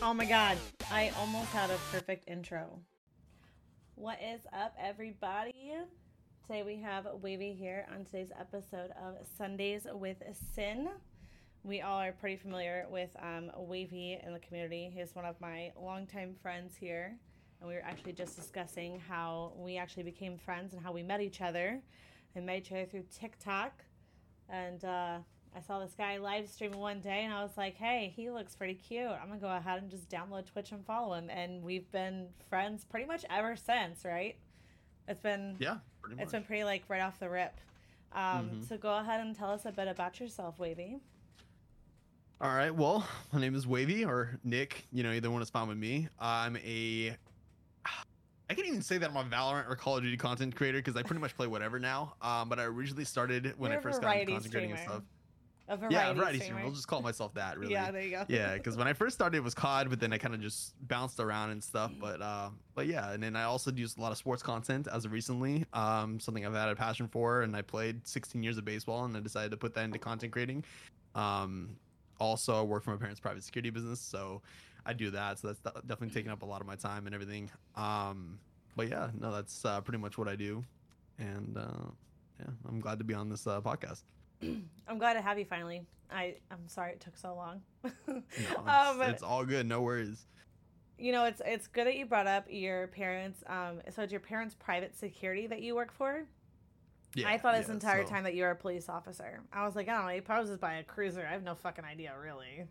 Oh my god, I almost had a perfect intro. What is up, everybody? Today we have Wavy here on today's episode of Sundays with Sin. We all are pretty familiar with um, Wavy in the community. He's one of my longtime friends here, and we were actually just discussing how we actually became friends and how we met each other. I met each other through TikTok, and uh, I saw this guy live streaming one day, and I was like, "Hey, he looks pretty cute. I'm gonna go ahead and just download Twitch and follow him." And we've been friends pretty much ever since, right? It's been Yeah, pretty much. it's been pretty like right off the rip. Um, Mhm. So go ahead and tell us a bit about yourself, Wavy. All right. Well, my name is Wavy or Nick. You know, either one is fine with me. I'm a. I can't even say that I'm a Valorant or Call of Duty content creator because I pretty much play whatever now. Um, but I originally started when You're I first got into content creating and stuff. A variety, yeah, variety streamer. I'll just call myself that. Really. Yeah, there you go. yeah, because when I first started, it was COD, but then I kind of just bounced around and stuff. But uh, but yeah, and then I also do a lot of sports content as of recently. Um, something I've had a passion for, and I played 16 years of baseball, and I decided to put that into content creating. Um, also, I work for my parents' private security business, so I do that. So that's definitely taking up a lot of my time and everything. Um, but yeah, no, that's uh, pretty much what I do, and uh, yeah, I'm glad to be on this uh, podcast. I'm glad to have you finally. I I'm sorry it took so long. No, it's, um, it's all good, no worries. you know, it's it's good that you brought up your parents. Um, so it's your parents' private security that you work for. Yeah, I thought this yeah, entire so- time that you were a police officer. I was like, I don't know, he poses by a cruiser. I have no fucking idea, really.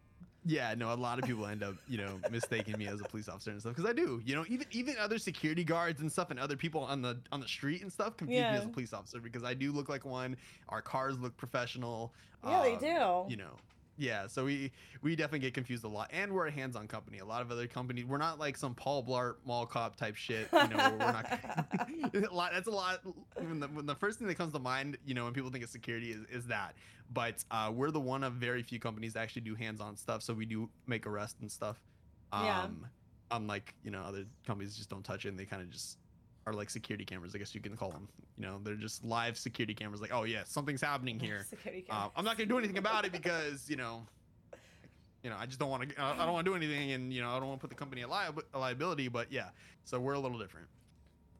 Yeah, no, a lot of people end up, you know, mistaking me as a police officer and stuff because I do. You know, even even other security guards and stuff and other people on the on the street and stuff confuse me as a police officer because I do look like one. Our cars look professional. Yeah, they um, do. You know. Yeah, so we we definitely get confused a lot, and we're a hands-on company. A lot of other companies, we're not like some Paul Blart mall cop type shit. You know, we're not. a lot. That's a lot. When the, when the first thing that comes to mind, you know, when people think of security is, is that. But uh, we're the one of very few companies that actually do hands-on stuff. So we do make arrests and stuff. Um, Yeah. Unlike you know other companies just don't touch it and they kind of just are like security cameras. I guess you can call them. You know, they're just live security cameras. Like, oh yeah, something's happening here. Security Um, cameras. I'm not gonna do anything about it because you know, you know, I just don't want to. I don't want to do anything, and you know, I don't want to put the company at a liability. But yeah, so we're a little different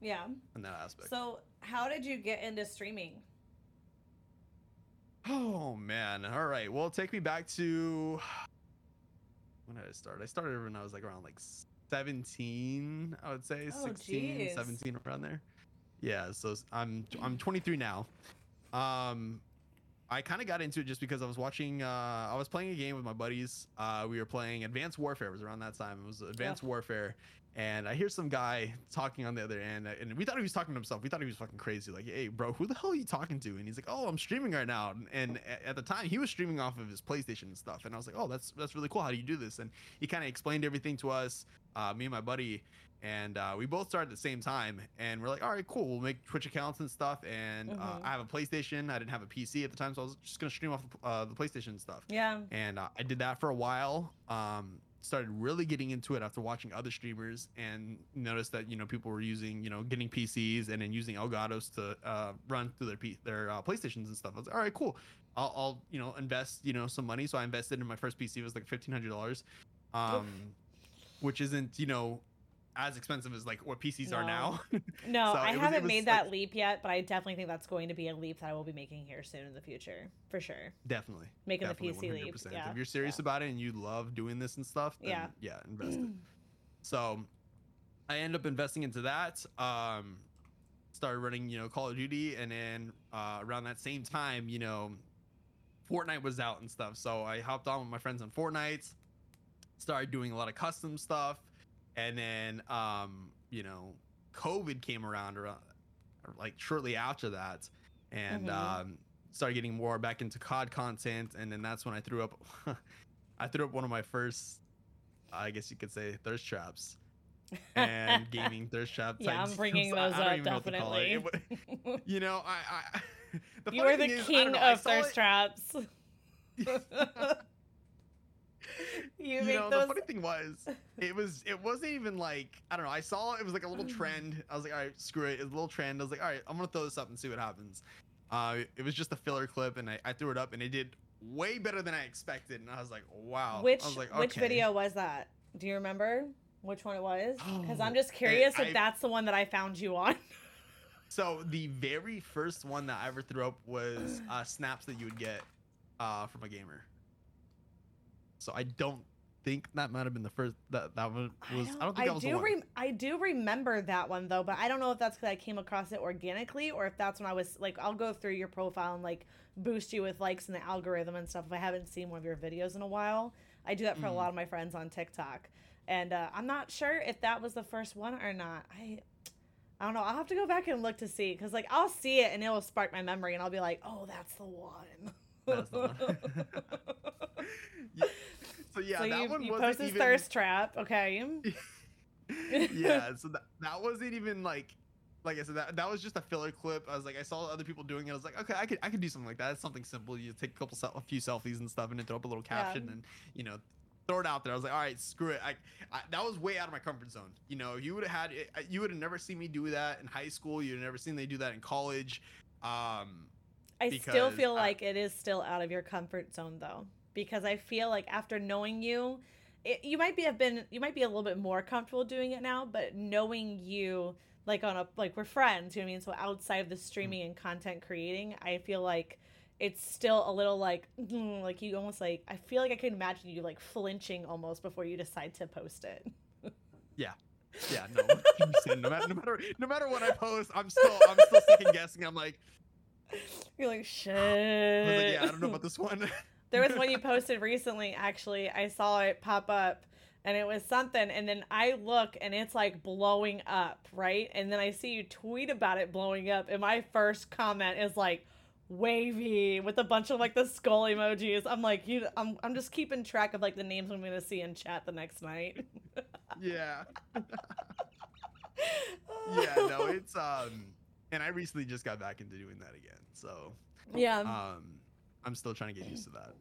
Yeah. in that aspect. So how did you get into streaming? oh man, all right. Well, take me back to when did I start? I started when I was like around like 17, I would say Oh, 16, geez. 17 around there. Yeah, so I'm I'm 23 now. Um, I kind of got into it just because I was watching. Uh, I was playing a game with my buddies. Uh, we were playing Advanced Warfare. It was around that time. It was Advanced Warfare, and I hear some guy talking on the other end, and we thought he was talking to himself. We thought he was fucking crazy. Like, hey, bro, who the hell are you talking to? And he's like, oh, I'm streaming right now. And, and at the time, he was streaming off of his PlayStation and stuff. And I was like, oh, that's that's really cool. How do you do this? And he kind of explained everything to us, uh, me and my buddy. And uh, we both started at the same time, and we're like, all right, cool. We'll make Twitch accounts and stuff. And uh, Mhm. I have a PlayStation. I didn't have a PC at the time, so I was just gonna stream off uh, the PlayStation and stuff Yeah. and uh, I did that for a while. Um, started really getting into it after watching other streamers and noticed that you know people were using you know getting PCs and then using Elgatos to uh, run through their P- their uh, PlayStations and stuff. I was like, all right, cool. I'll, I'll you know invest you know some money. So I invested in my first PC. It was like fifteen hundred dollars, um, which isn't you know as expensive as like what PCs are now. No, So I was- haven't made like- that leap yet, but I definitely think that's going to be a leap that I will be making here soon in the future, for sure. Definitely. Making Definitely, the PC leap. 100%. Yeah. If you're serious yeah. about it and you love doing this and stuff, then Yeah. yeah, invest it. So I end up investing into that. Um, started running, you know, Call of Duty, and then uh, around that same time, you know, Fortnite was out and stuff. So I hopped on with my friends on Fortnite, started doing a lot of custom stuff, and then, um, you know, COVID came around around like shortly after that, and Mhm. um, started getting more back into COD content, and then that's when I threw up, I threw up one of my first, I guess you could say, thirst traps. and gaming thirst trap. Yeah, I'm bringing. I- those I up even know what to call it. definitely. It you know, I, I the you are the is, king I of thirst it- traps. you, you know, those. the funny thing was, it was it wasn't even like I don't know. I saw it was like a little trend. I was like, all right, screw it. It's a little trend. I was like, all right, I'm gonna throw this up and see what happens. Uh, it was just a filler clip, and I, I threw it up, and it did way better than I expected. And I was like, wow. which I was like, which video was that? Do you remember which one it was? Because Oh, I'm just curious if I- that's the one that I found you on. So the very first one that I ever threw up was uh, snaps that you would get uh, from a gamer. So I don't think that might have been the first that that one was. I don't, think that was do the one. rem- I do remember that one though, but I don't know if that's because I came across it organically or if that's when I was like, I'll go through your profile and like boost you with likes in the algorithm and stuff. If I haven't seen one of your videos in a while, I do that for a Mhm. lot of my friends on TikTok, and uh, I'm not sure if that was the first one or not. I. I don't know. I'll have to go back and look to see because, like, I'll see it and it will spark my memory, and I'll be like, "Oh, that's the one." That's the one. Yeah. So yeah, so that you, one you wasn't post this even. thirst trap, okay? yeah, so that, that wasn't even like like I said that that was just a filler clip. I was like I saw other people doing it. I was like, okay, I could I could do something like that. It's something simple. You take a couple a few selfies and stuff and then throw up a little Yeah. caption and you know throw it out there. I was like, all right, screw it. I, I that was way out of my comfort zone. You know, you would have had you would have never seen me do that in high school. You'd never seen me do that in college. Um, I still feel I- like it is still out of your comfort zone though, because I feel like after knowing you, it, you might be have been you might be a little bit more comfortable doing it now, but knowing you like on a like we're friends, you know what I mean? So outside of the streaming and content creating, I feel like it's still a little like mm, like you almost like I feel like I can imagine you like flinching almost before you decide to post it. yeah, no, no matter no matter no matter what I post, I'm still I'm still second guessing. I'm like, You're like shit. I was like, yeah, I don't know about this one. There was one you posted recently, actually. I saw it pop up and it was something. And then I look and it's like blowing up, right? And then I see you tweet about it blowing up. And my first comment is like, wavy with a bunch of like the skull emojis. I'm like, you I'm I'm just keeping track of like the names I'm gonna see in chat the next night. yeah. yeah, no, it's um and I recently just got back into doing that again. So, yeah. um I'm still trying to get used to that.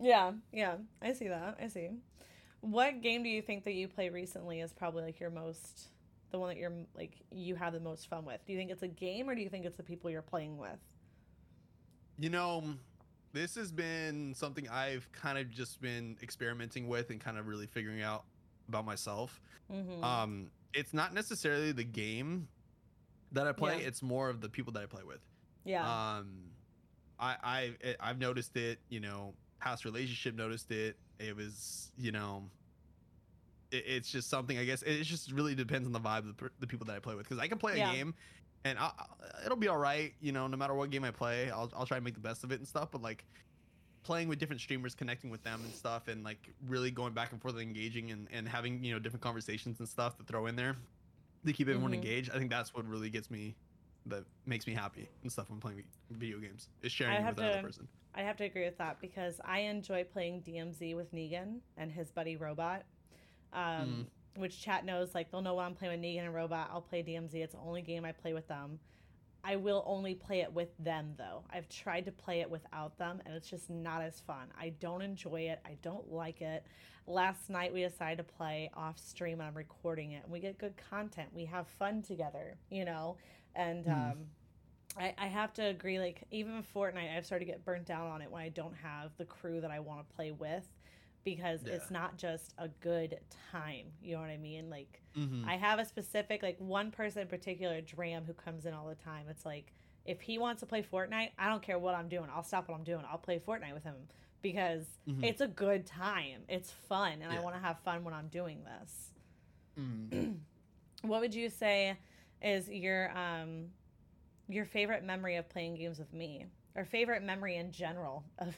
Yeah, yeah, I see that. I see. What game do you think that you play recently is probably like your most, the one that you're like you have the most fun with? Do you think it's a game or do you think it's the people you're playing with? You know, this has been something I've kind of just been experimenting with and kind of really figuring out about myself. Mm-hmm. Um it's not necessarily the game that I play, Yeah. it's more of the people that I play with. yeah. Um I I I've noticed it, you know, past relationship noticed it. It was, you know, it, it's just something I guess it just really depends on the vibe of the, the people that I play with cuz I can play a Yeah. game and I, I- it'll be all right, you know, no matter what game I play, I'll I'll try and make the best of it and stuff, but like playing with different streamers, connecting with them and stuff and like really going back and forth and engaging and and having, you know, different conversations and stuff to throw in there to keep everyone Mhm. engaged. I think that's what really gets me that makes me happy and stuff when playing video games is sharing I it have with another person. I have to agree with that because I enjoy playing DMZ with Negan and his buddy Robot. Um, Which chat knows, like they'll know when I'm playing with Negan and Robot. I'll play DMZ. It's the only game I play with them. I will only play it with them though. I've tried to play it without them and it's just not as fun. I don't enjoy it. I don't like it. Last night we decided to play off stream and I'm recording it and we get good content. We have fun together, you know? And Mhm. um I, I have to agree, like even Fortnite, I've started to get burnt down on it when I don't have the crew that I want to play with because Yeah. it's not just a good time. You know what I mean? Like Mhm. I have a specific like one person in particular, Dram, who comes in all the time. It's like if he wants to play Fortnite, I don't care what I'm doing. I'll stop what I'm doing. I'll play Fortnite with him because Mhm. it's a good time. It's fun, and I want to have fun when I'm doing this. Mhm. What would you say is your um your favorite memory of playing games with me, or favorite memory in general of?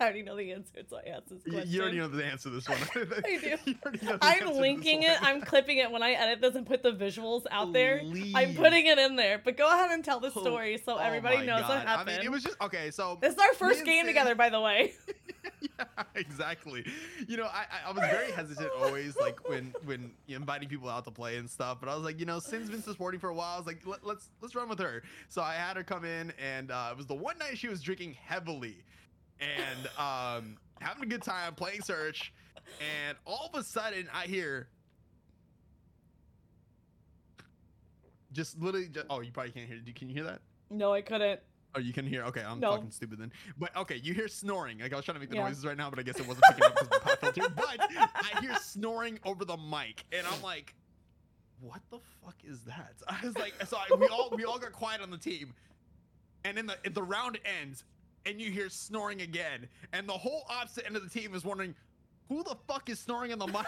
I already know the answer, so I asked this question. you already know the answer to this one. I do. You already know the answer to I'm linking it. I'm clipping it when I edit this and put the visuals out there. I'm putting it in there. But go ahead and tell the Oh, story so oh everybody my knows what happened. I mean, it was just okay. So this is our first game Sid- together, by the way. yeah, exactly. You know, I, I was very hesitant always, like when when inviting people out to play and stuff. But I was like, you know, Sin's been supporting for a while. I was like, Let, let's let's run with her. So I had her come in, and uh, it was the one night she was drinking heavily, and um, having a good time playing Search, and all of a sudden I hear. Just literally, just, oh, you probably can't hear. Can you hear that? no, I couldn't. Oh, you can hear. Okay, I'm No. fucking stupid then. But okay, you hear snoring. Like I was trying to make the Yeah. noises right now, but I guess it wasn't picking up because my pop filter. But I hear snoring over the mic, and I'm like, "What the fuck is that?" I was like, so I, we all we all got quiet on the team, and then the the round ends, and you hear snoring again, and the whole opposite end of the team is wondering, "Who the fuck is snoring in the mic?"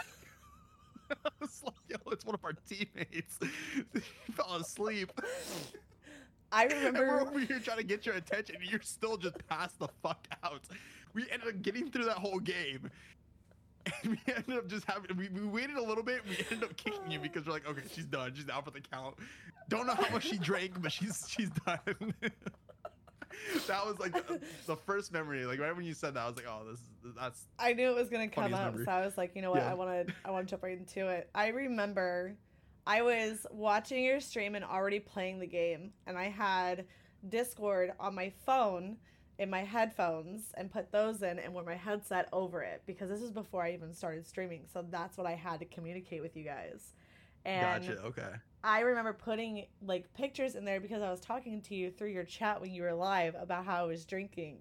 I was like, "Yo, it's one of our teammates. he fell asleep." I And we're over here trying to get your attention, and you're still just passed the fuck out. We ended up getting through that whole game. And we ended up just having we, we waited a little bit, we ended up kicking you because we're like, okay, she's done, she's out for the count. Don't know how much she drank, but she's she's done. that was like the, the first memory. Like right when you said that, I was like, oh, this is that's I knew it was gonna come up, memory. so I was like, you know what, Yeah. I want to, I want to jump right into it. I remember, I was watching your stream and already playing the game, and I had Discord on my phone in my headphones and put those in and wear my headset over it because this is before I even started streaming, so that's what I had to communicate with you guys. And gotcha. Okay. I remember putting like pictures in there because I was talking to you through your chat when you were live about how I was drinking.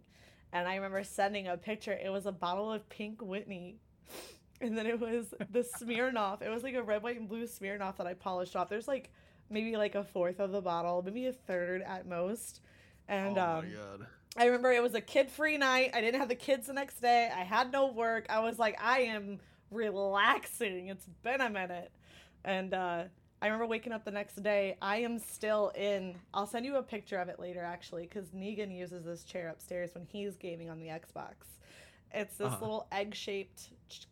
And I remember sending a picture. It was a bottle of pink Whitney. And then it was the Smirnoff. It was like a red, white, and blue Smirnoff that I polished off. There's like maybe like a fourth of the bottle, maybe a third at most. And oh um, my god. I remember it was a kid free night. I didn't have the kids the next day. I had no work. I was like, I am relaxing. It's been a minute. And uh, I remember waking up the next day. I am still in. I'll send you a picture of it later, actually, because Negan uses this chair upstairs when he's gaming on the Xbox. It's this Uh-huh. little egg shaped,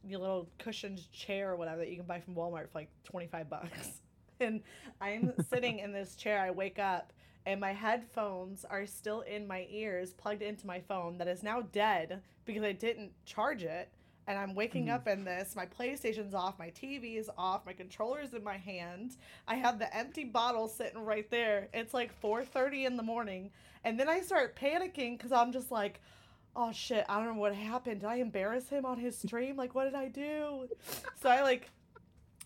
little cushioned chair or whatever that you can buy from Walmart for like 25 bucks. And I'm sitting in this chair. I wake up and my headphones are still in my ears, plugged into my phone that is now dead because I didn't charge it. And I'm waking Mhm. up in this. My PlayStation's off, my TV is off, my controller's in my hand. I have the empty bottle sitting right there. It's like 4:30 in the morning, and then I start panicking because I'm just like, "Oh shit! I don't know what happened. Did I embarrass him on his stream? Like, what did I do?" So I like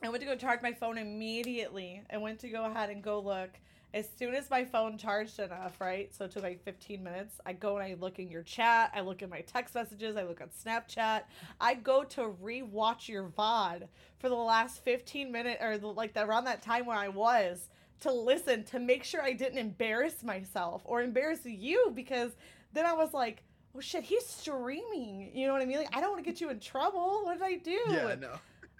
I went to go charge my phone immediately. I went to go ahead and go look. As soon as my phone charged enough, right? So it took like 15 minutes. I go and I look in your chat. I look at my text messages. I look at Snapchat. I go to rewatch your VOD for the last 15 minutes or the, like the, around that time where I was to listen to make sure I didn't embarrass myself or embarrass you because then I was like, oh shit, he's streaming. You know what I mean? Like, I don't want to get you in trouble. What did I do? Yeah, no.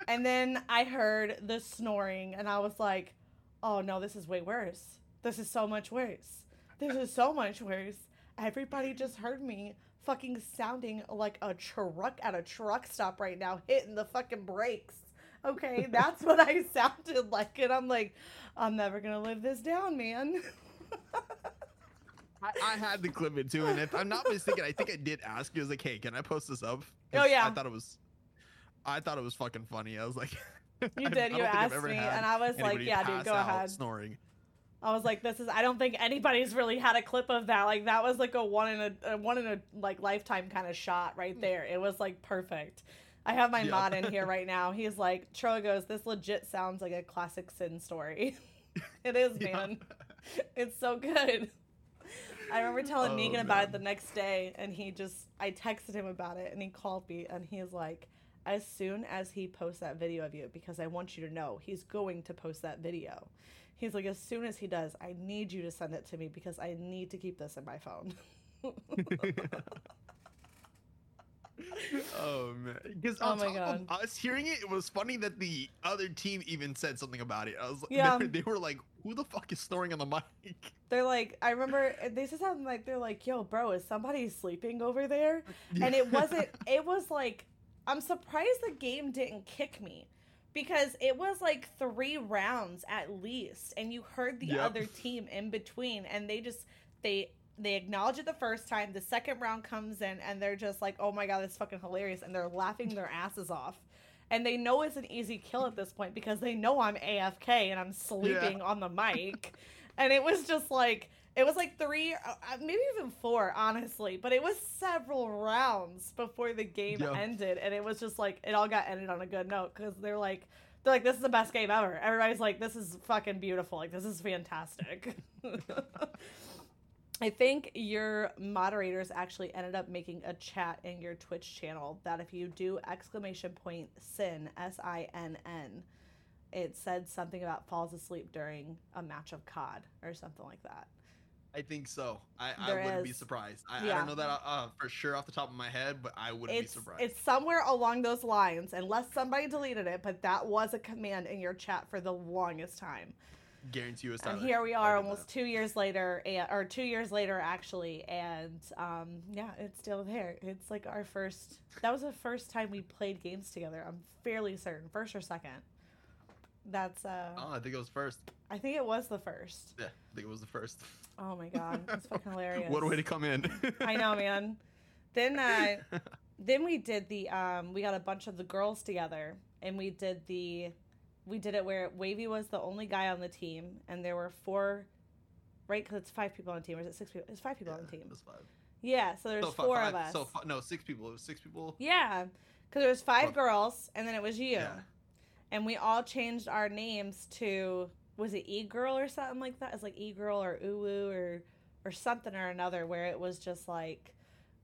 And then I heard the snoring, and I was like, oh no, this is way worse. This is so much worse. This is so much worse. Everybody just heard me fucking sounding like a truck at a truck stop right now, hitting the fucking brakes. Okay, that's what I sounded like. And I'm like, I'm never gonna live this down, man. I, I had to clip it too, and if I'm not mistaken, I think I did ask you. I was like, "Hey, can I post this up? Oh, yeah. I thought it was, I thought it was fucking funny. I was like, You did. You asked me, and I was like, yeah, dude, go ahead. Snoring. I was like, this is. I don't think anybody's really had a clip of that. Like that was like a one in a, a one in a like lifetime kind of shot right mm. there. It was like perfect. I have my Yeah. mod in here right now. He's like, Troy goes, this legit sounds like a classic sin story. it is, Yeah. man. It's so good. I remember telling Oh, Negan about it the next day, and he just, I texted him about it, and he called me, and he's like, as soon as he posts that video of you, because I want you to know he's going to post that video. He's like, as soon as he does, I need you to send it to me because I need to keep this in my phone. oh man! Because Oh on my top God. of us hearing it, it was funny that the other team even said something about it. I was like, Yeah. they, they were like, "Who the fuck is snoring on the mic?" They're like, I remember they said something like, they're like, yo, bro, is somebody sleeping over there? and it wasn't it was like i'm surprised the game didn't kick me because it was like three rounds at least and you heard the Yep. other team in between and they just they they acknowledge it the first time the second round comes in and they're just like oh my god that's fucking hilarious and they're laughing their asses off. And they know it's an easy kill at this point because they know i'm afk and i'm sleeping on the mic. And it was just like it was like three, uh, uh, maybe even four, honestly. But it was several rounds before the game Yeah. ended, and it was just like it all got ended on a good note because they're like, they're like, this is the best game ever. Everybody's like, this is fucking beautiful. Like this is fantastic. I think your moderators actually ended up making a chat in your Twitch channel that if you do exclamation point sin S I N N, it said something about falls asleep during a match of COD or something like that. I think so. I, I wouldn't be surprised. I, I don't know that uh, for sure off the top of my head, but I wouldn't It's be surprised. it's somewhere along those lines, unless somebody deleted it, but that was a command in your chat for the longest time. Guarantee you it's And here we are, almost that. two years later, and, or two years later actually, and um, yeah, it's still there. It's like our first. That was the first time we played games together. I'm fairly certain, first or second. That's. uh Oh, I think it was first. I think it was the first. Yeah, I think it was the first. Oh my god, that's fucking hilarious. what a way to come in. I know, man. Then uh then we did the um we got a bunch of the girls together and we did the we did it where Wavy was the only guy on the team and there were four right cuz it's five people on the team or is it six people? It's five people on the team. It five. Yeah, so there's so four five, of us. So fi- no, six people. It was six people. yeah. Cuz there was five Fuck. girls and then it was you. Yeah. And we all changed our names to was it E girl or something like that? It's like E girl or Uwu or or something or another where it was just like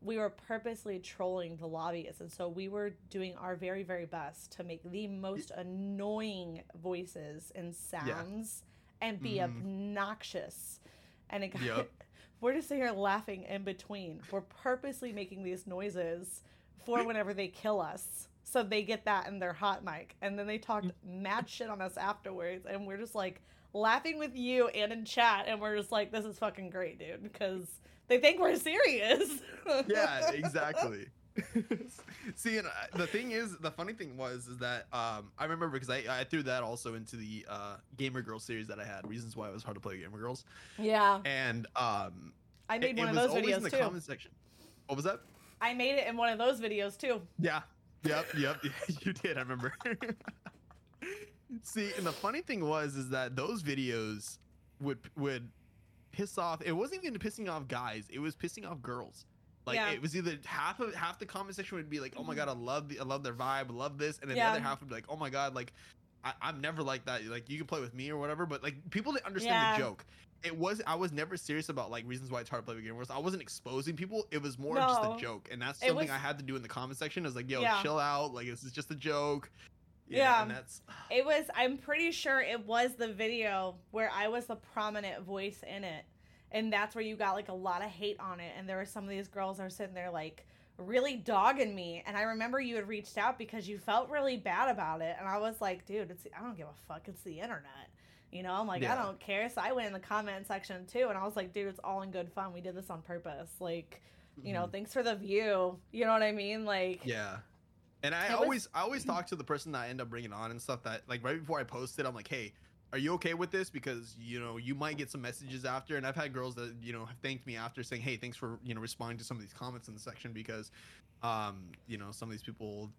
we were purposely trolling the lobbyists and so we were doing our very very best to make the most annoying voices and sounds and be Mhm. obnoxious and it got Yep. we're just sitting here laughing in between we're purposely making these noises for whenever they kill us so they get that in their hot mic and then they talked mad shit on us afterwards and we're just like laughing with you and in chat and we're just like this is fucking great dude because they think we're serious yeah, exactly. See, and uh, the thing is, the funny thing was, is that um, I remember because I, I threw that also into the uh, Gamer Girls series that I had. Reasons why it was hard to play Gamer Girls, yeah and um, i made it one of was those always in videos the too comment section. What was that? i made it in one of those videos too Yeah. Yep. Yep. you did. I remember. See, and the funny thing was, is that those videos would would piss off. It wasn't even pissing off guys. It was pissing off girls. Like Yeah. it was either half of half the comment section would be like, "Oh my mm-hmm. god, I love the I love their vibe, love this," and then Yeah. the other half would be like, "Oh my god, like I, I'm never like that. Like you can play with me or whatever." But like people didn't understand Yeah. the joke. It was I was never serious about like reasons why it's hard to play with gamers. I wasn't exposing people. It was more just a joke, and that's something was- I had to do in the comment section. I was like, "Yo, Yeah. chill out. Like this is just a joke." Yeah. and that's It was, I'm pretty sure it was the video where I was the prominent voice in it. And that's where you got like a lot of hate on it. And there were some of these girls that were sitting there like really dogging me. And I remember you had reached out because you felt really bad about it. And I was like, dude, it's, I don't give a fuck. It's the internet. You know, I'm like, I don't care. So I went in the comment section too. And I was like, dude, it's all in good fun. We did this on purpose. Like, you know, Mhm. thanks for the view. You know what I mean? Like, yeah. And I It was- always I always talk to the person that I end up bringing on and stuff that like right before I post it, I'm like, hey, are you okay with this? Because you know you might get some messages after, and I've had girls that you know have thanked me after saying, hey, thanks for you know responding to some of these comments in the section because, um, you know some of these people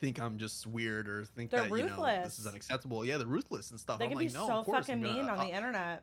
think I'm just weird or think They're that you know this is unacceptable. Yeah, they're ruthless and stuff. they I'm can like, be no, so of course, fucking gonna- mean on I'll- the internet.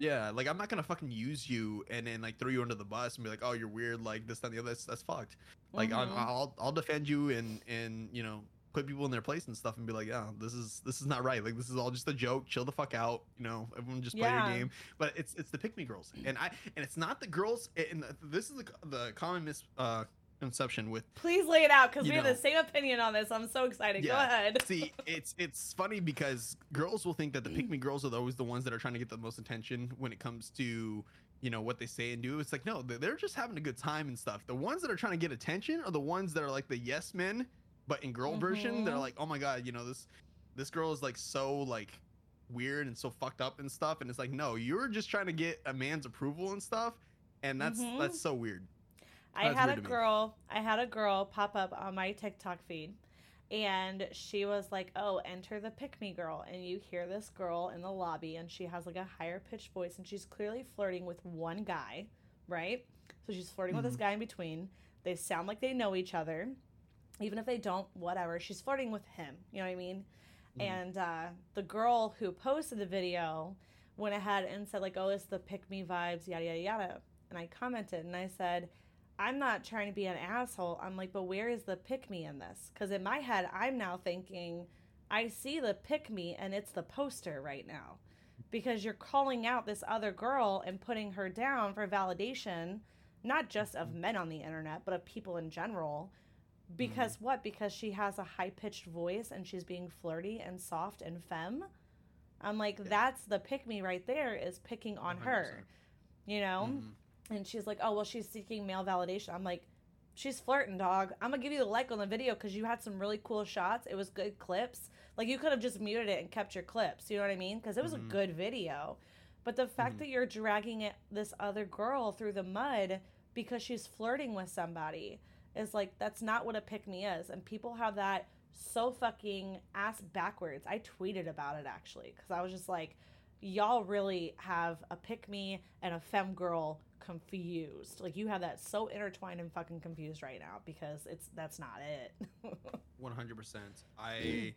Yeah, like I'm not gonna fucking use you and then like throw you under the bus and be like, oh, you're weird, like this, that, and the other. That's, that's fucked. Like I'm- Mhm. I'll I'll defend you and and you know put people in their place and stuff and be like, yeah, this is this is not right. Like this is all just a joke. Chill the fuck out. You know, everyone just play Yeah. your game. But it's it's the pick me girls and I and it's not the girls. And this is the the common mis uh conception with Please lay it out because we have the same opinion on this. I'm so excited. Go ahead. See, it's it's funny because girls will think that the pick me girls are always the ones that are trying to get the most attention when it comes to you know what they say and do. It's like no, they're just having a good time and stuff. The ones that are trying to get attention are the ones that are like the yes men, but in girl version, they're Mhm. like, oh my god, you know this this girl is like so like weird and so fucked up and stuff. And it's like no, you're just trying to get a man's approval and stuff, and that's Mhm. that's so weird. I That's had a girl. I had a girl pop up on my TikTok feed, and she was like, "Oh, enter the pick me girl." And you hear this girl in the lobby, and she has like a higher pitched voice, and she's clearly flirting with one guy, right? So she's flirting with this Mhm. guy in between. They sound like they know each other, even if they don't. Whatever. She's flirting with him. You know what I mean? Mhm. And uh, the girl who posted the video went ahead and said like, "Oh, it's the pick me vibes, yada yada yada." And I commented and I said, "I'm not trying to be an asshole." I'm like, "But where is the pick me in this?" Because in my head, I'm now thinking, I see the pick me and it's the poster right now, because you're calling out this other girl and putting her down for validation, not just of men on the internet, but of people in general. Because what? Because she has a high pitched voice and she's being flirty and soft and femme. I'm like, Yeah. that's the pick me right there is picking on her, you know? Mhm. And she's like, oh, well, she's seeking male validation. I'm like, she's flirting, dog. I'm to give you the like on the video because you had some really cool shots. It was good clips. Like, you could have just muted it and kept your clips. You know what I mean? Because it was Mhm. a good video. But the fact Mhm. that you're dragging it, this other girl through the mud because she's flirting with somebody is like, that's not what a pick me is. And people have that so fucking ass backwards. I tweeted about it actually because I was just like, y'all really have a pick me and a fem girl confused. Like you have that so intertwined and fucking confused right now because it's that's not it. 100%. I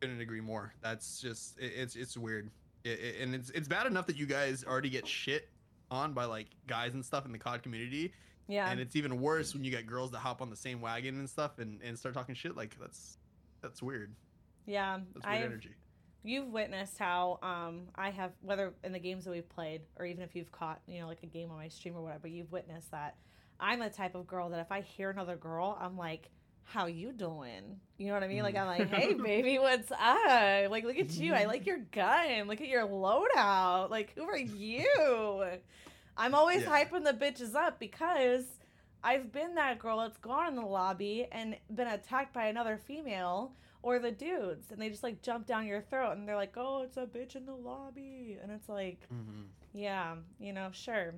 couldn't agree more. That's just it, it's it's weird. It, it- and it's it's bad enough that you guys already get shit on by like guys and stuff in the COD community, yeah. and it's even worse when you get girls that hop on the same wagon and stuff and and start talking shit. Like that's that's weird. yeah. That's weird I've energy. you've witnessed how um I have whether in the games that we've played or even if you've caught, you know, like a game on my stream or whatever, you've witnessed that I'm the type of girl that if I hear another girl, I'm like how you doing? You know what I mean? Like I'm like, hey baby, what's up? Like look at you. I like your gun. Look at your loadout. Like who are you? I'm always Yeah. hyping the bitches up because I've been that girl that's gone in the lobby and been attacked by another female or the dudes and they just like jump down your throat and they're like, "Oh, it's a bitch in the lobby." And it's like, Mhm. yeah, you know, sure.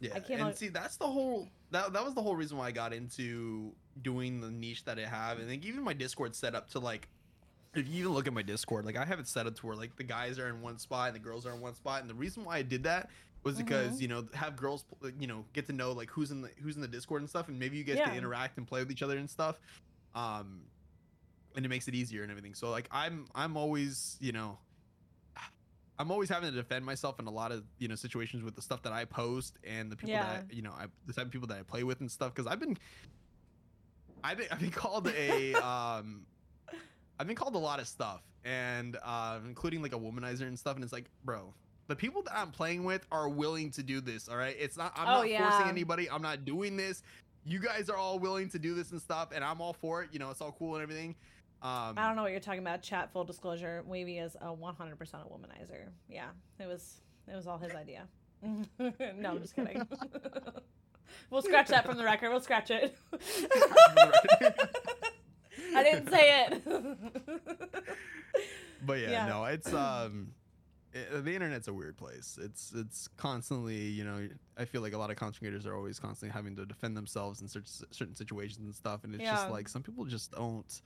Yeah, I can't and see that's the whole that that was the whole reason why I got into doing the niche that I have, and like even my Discord set up to like, if you even look at my Discord, like I have it set up to where like the guys are in one spot and the girls are in one spot, and the reason why I did that was because Mhm. you know have girls you know get to know like who's in the who's in the Discord and stuff, and maybe you guys Yeah. can interact and play with each other and stuff, um, and it makes it easier and everything. So like I'm I'm always you know. I'm always having to defend myself in a lot of you know situations with the stuff that I post and the people Yeah. that I, you know I, the type of people that I play with and stuff because I've been I've been I've been called a um I've been called a lot of stuff and uh, including like a womanizer and stuff and it's like bro the people that I'm playing with are willing to do this all right it's not I'm Oh, not yeah. forcing anybody I'm not doing this you guys are all willing to do this and stuff and I'm all for it you know it's all cool and everything um I don't know what you're talking about. Chat full disclosure, Wavy is a 100% a womanizer. Yeah, it was it was all his idea. no, I'm just kidding. we'll scratch that from the record. We'll scratch it. I didn't say it. but yeah, Yeah. no it's um i the internet's a weird place. It's it's constantly you know i feel like a lot of content creators are always constantly having to defend themselves in certain certain situations and stuff and it's Yeah. just like some people just don't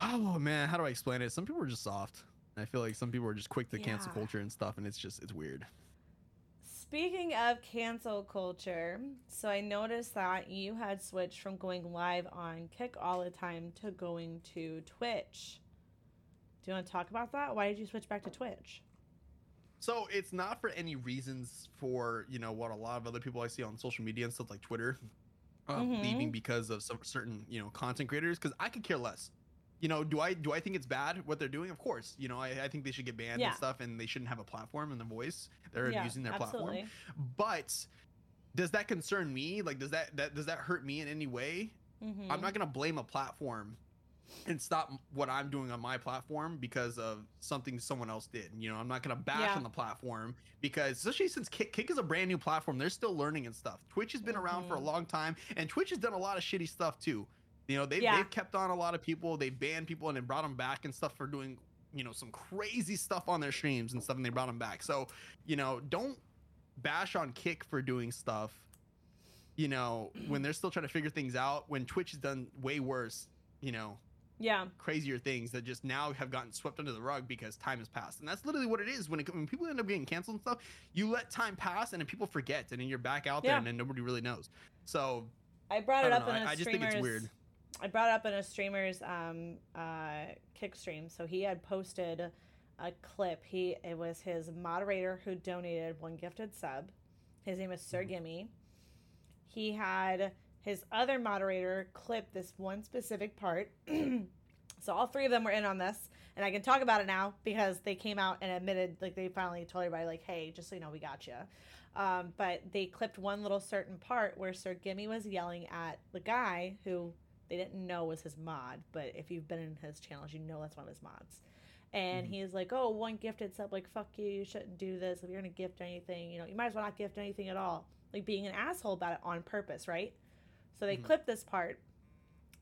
oh man how do i explain it? Some people are just soft. I feel like some people are just quick to cancel culture and stuff and it's just it's weird. Speaking of cancel culture, so I noticed that you had switched from going live on Kick all the time to going to Twitch. Do you want to talk about that? Why did you switch back to Twitch? So it's not for any reasons for you know what a lot of other people I see on social media and stuff like Twitter, uh, Mhm. leaving because of some certain you know content creators. Because I could care less. You know, do I do I think it's bad what they're doing? Of course. You know, I, I think they should get banned Yeah. and stuff, and they shouldn't have a platform and a voice. They're Yeah, using their platform. absolutely. But does that concern me? Like, does that that does that hurt me in any way? Mhm. I'm not gonna blame a platform and stop what I'm doing on my platform because of something someone else did. You know, I'm not gonna bash Yeah. on the platform because especially since Kick, Kick is a brand new platform, they're still learning and stuff. Twitch has been around for a Mhm. long time, and Twitch has done a lot of shitty stuff too. You know, they've Yeah. they've kept on a lot of people, they banned people and then brought them back and stuff for doing you know some crazy stuff on their streams and stuff, and they brought them back. So you know, don't bash on Kick for doing stuff. You know, when they're still trying to figure things out, when Twitch has done way worse, you know, Yeah. crazier things that just now have gotten swept under the rug because time has passed. And that's literally what it is when it, when people end up getting canceled and stuff. You let time pass and then people forget, and then you're back out there, Yeah. and then nobody really knows. So I brought it don't up know. in a I, I just think streamer's it's weird. I brought it up in a streamer's um, uh, kick stream. So he had posted a clip. He it was his moderator who donated one gifted sub. His name is Sir Mhm. Gimme. He had his other moderator clipped this one specific part, So all three of them were in on this, and I can talk about it now because they came out and admitted, like they finally told everybody, like, hey, just so you know, we got you. Um, but they clipped one little certain part where Sir Gimme was yelling at the guy who they didn't know was his mod, but if you've been in his channels, you know that's one of his mods. And Mhm. he's like, "Oh, one gifted sub, like fuck you, you shouldn't do this. If you're gonna gift anything, you know, you might as well not gift anything at all." Like being an asshole about it on purpose, right? So they Mhm. clipped this part.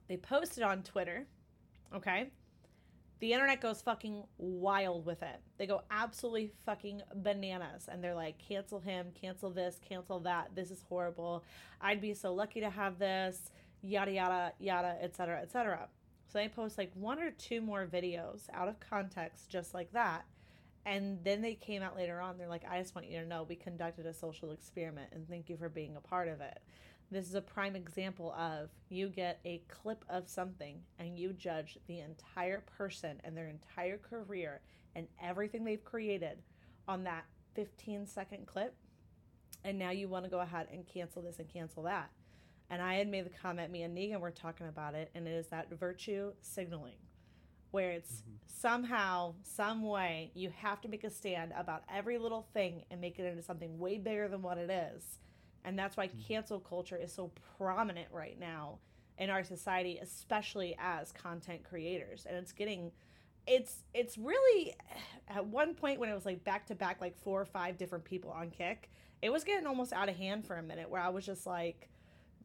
They posted it on Twitter. Okay. The internet goes fucking wild with it. They go absolutely fucking bananas. And they're like, cancel him, cancel this, cancel that. This is horrible. I'd be so lucky to have this, yada, yada, yada, etc., etc. So they post like one or two more videos out of context, just like that. And then they came out later on. They're like, I just want you to know we conducted a social experiment and thank you for being a part of it. This is a prime example of you get a clip of something and you judge the entire person and their entire career and everything they've created on that 15 second clip. And now you want to go ahead and cancel this and cancel that. And I had made the comment, me and Negan were talking about it, and it is that virtue signaling where it's Mhm. somehow, some way, you have to make a stand about every little thing and make it into something way bigger than what it is. And that's why Mhm. cancel culture is so prominent right now in our society, especially as content creators. And it's getting it's it's really at one point when it was like back to back like four or five different people on kick, it was getting almost out of hand for a minute where I was just like,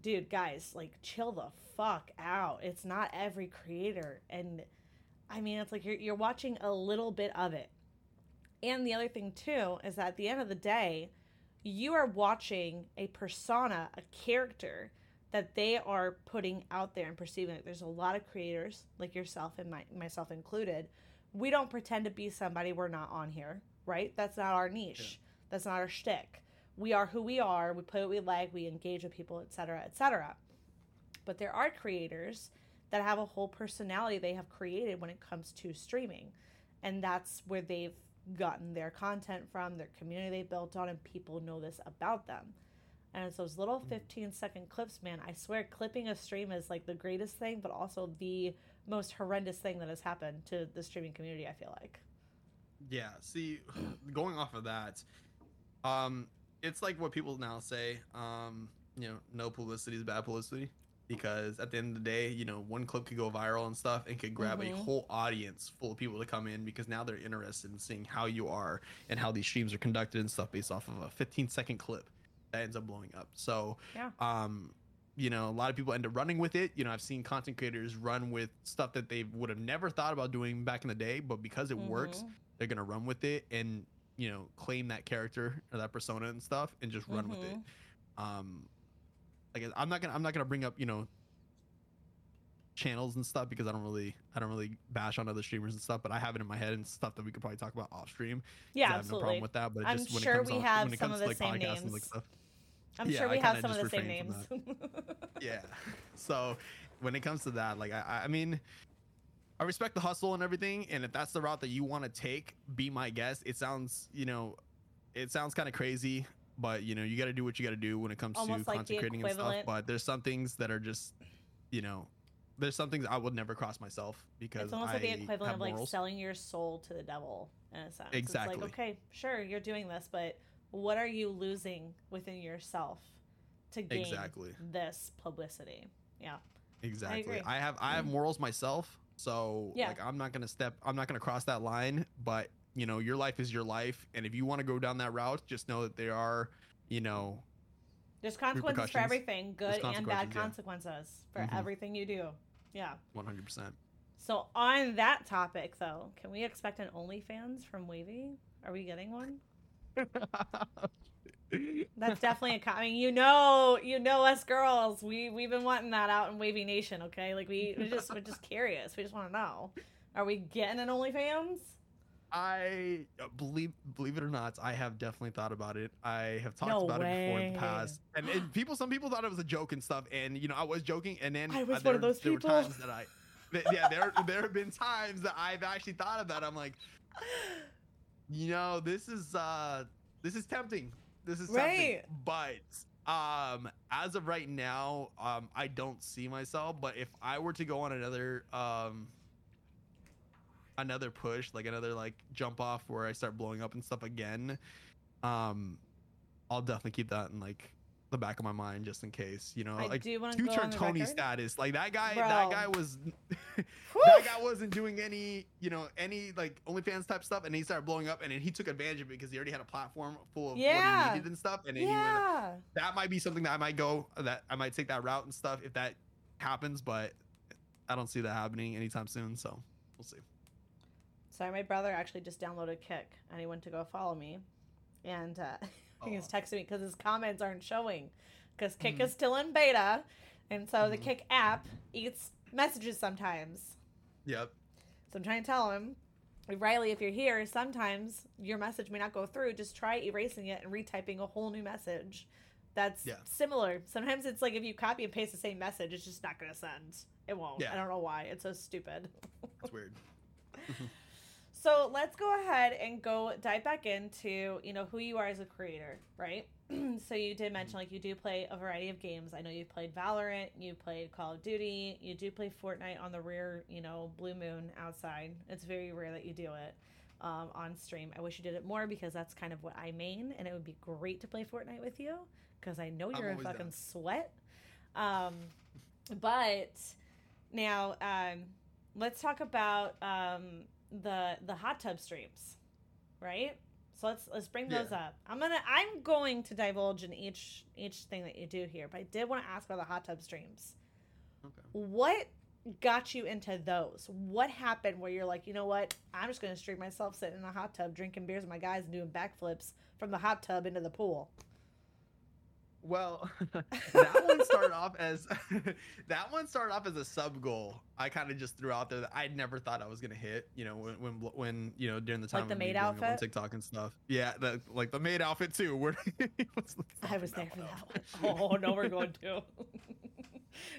dude, guys, like chill the fuck out. It's not every creator and I mean, it's like you're you're watching a little bit of it. And the other thing too is that at the end of the day, you are watching a persona, a character that they are putting out there and perceiving. Like, there's a lot of creators, like yourself and my, myself included. We don't pretend to be somebody we're not on here, right? That's not our niche. That's not our shtick. We are who we are. We play what we like. We engage with people, etc., etc. But there are creators that have a whole personality they have created when it comes to streaming, and that's where they've gotten their content from, their community they built on, and people know this about them. And it's those little Mhm. 15 second clips, man. I swear, clipping a stream is like the greatest thing, but also the most horrendous thing that has happened to the streaming community, I feel like. Yeah. See, going off of that, um, it's like what people now say. Um, you know, no publicity is bad publicity because at the end of the day, you know, one clip could go viral and stuff and could grab Mhm. a whole audience full of people to come in because now they're interested in seeing how you are and how these streams are conducted and stuff based off of a 15 second clip that ends up blowing up. So, Yeah. um, you know, a lot of people end up running with it. You know, I've seen content creators run with stuff that they would have never thought about doing back in the day, but because it works, Mhm. they're gonna run with it and you know claim that character or that persona and stuff and just run with it Mhm. um like i'm not gonna i'm not gonna bring up you know channels and stuff because i don't really i don't really bash on other streamers and stuff but i have it in my head and stuff that we could probably talk about off stream. Yeah, i have no problem with that but I'm just when sure it comes we on, have some of the like same and like names. stuff I'm Yeah, sure I we have some of the same names. yeah so when it comes to that like i i mean i respect the hustle and everything and if that's the route that you want to take be my guest it sounds you know it sounds kind of crazy but you know you got to do what you got to do when it comes Almost to like content the creating and stuff but there's some things that are just you know there's some things i would never cross myself because it's almost I like the equivalent of like selling your soul to the devil in a sense. Exactly. It's like, okay, sure, you're doing this, but what are you losing within yourself to gain Exactly. this publicity? Yeah. Exactly. agree. I, have I have mm. morals myself, so Yeah. like I'm not gonna step I'm not gonna cross that line. But you know, your life is your life, and if you want to go down that route, just know that there are, you know, There's consequences for everything, good and bad consequences, yeah. for Mhm. everything you do. Yeah. 100. percent So on that topic though, can we expect an OnlyFans from Wavy? Are we getting one? That's definitely a. I mean, you know, you know us girls. We we've been wanting that out in Wavy Nation. Okay, like we we just we're just curious. We just want to know. Are we getting an OnlyFans? I uh, believe believe it or not, I have definitely thought about it. I have talked No about it before in the past, and, and people, some people thought it was a joke and stuff, and you know, I was joking, and then I was uh, one of there- those there people. Were times that I, yeah, there there have been times that I've actually thought of that. I'm like, you know, this is uh this is tempting. This is tempting. Right. But um as of right now, um I don't see myself, but if I were to go on another um another push, like another like jump off where I start blowing up and stuff again, um, I'll definitely keep that in like the back of my mind just in case. You know, I like do want to two turn Tony record. status. Like that guy, Bro. that guy was that guy wasn't doing any, you know, any like OnlyFans type stuff, and he started blowing up, and then he took advantage of it because he already had a platform full of Yeah. what he needed and stuff, and then he went, Yeah. that might be something that I might go that I might take that route and stuff if that happens, but I don't see that happening anytime soon, so we'll see. Sorry, my brother actually just downloaded Kick and he went to go follow me. And uh, he was texting me because his comments aren't showing because Kick Mhm. is still in beta. And so the Mhm. Kick app eats messages sometimes. Yep. So I'm trying to tell him, Riley, if you're here, sometimes your message may not go through. Just try erasing it and retyping a whole new message. That's Yeah. similar. Sometimes it's like if you copy and paste the same message, it's just not going to send. It won't. Yeah. I don't know why. It's so stupid. It's weird. So let's go ahead and go dive back into you know who you are as a creator, right? so you did mention like you do play a variety of games. I know you've played Valorant, you played Call of Duty, you do play Fortnite on the rare you know blue moon outside. It's very rare that you do it um, on stream. I wish you did it more because that's kind of what I main, and it would be great to play Fortnite with you because I know you're a fucking down. sweat. Um, but now um, let's talk about um, the the hot tub streams, right? So let's let's bring those Yeah. up. I'm gonna I'm going to divulge in each each thing that you do here, but I did want to ask about the hot tub streams. Okay. What got you into those? What happened where you're like, you know what? I'm just gonna stream myself sitting in a hot tub, drinking beers with my guys, and doing backflips from the hot tub into the pool. Well, that one started off as that one started off as a sub goal. I kind of just threw out there that I never thought I was gonna hit. You know, when when, when you know during the time Like the of maid up on outfit? TikTok and stuff. Yeah, the, like the maid outfit too. Where I was there for that one. Oh no, we're going to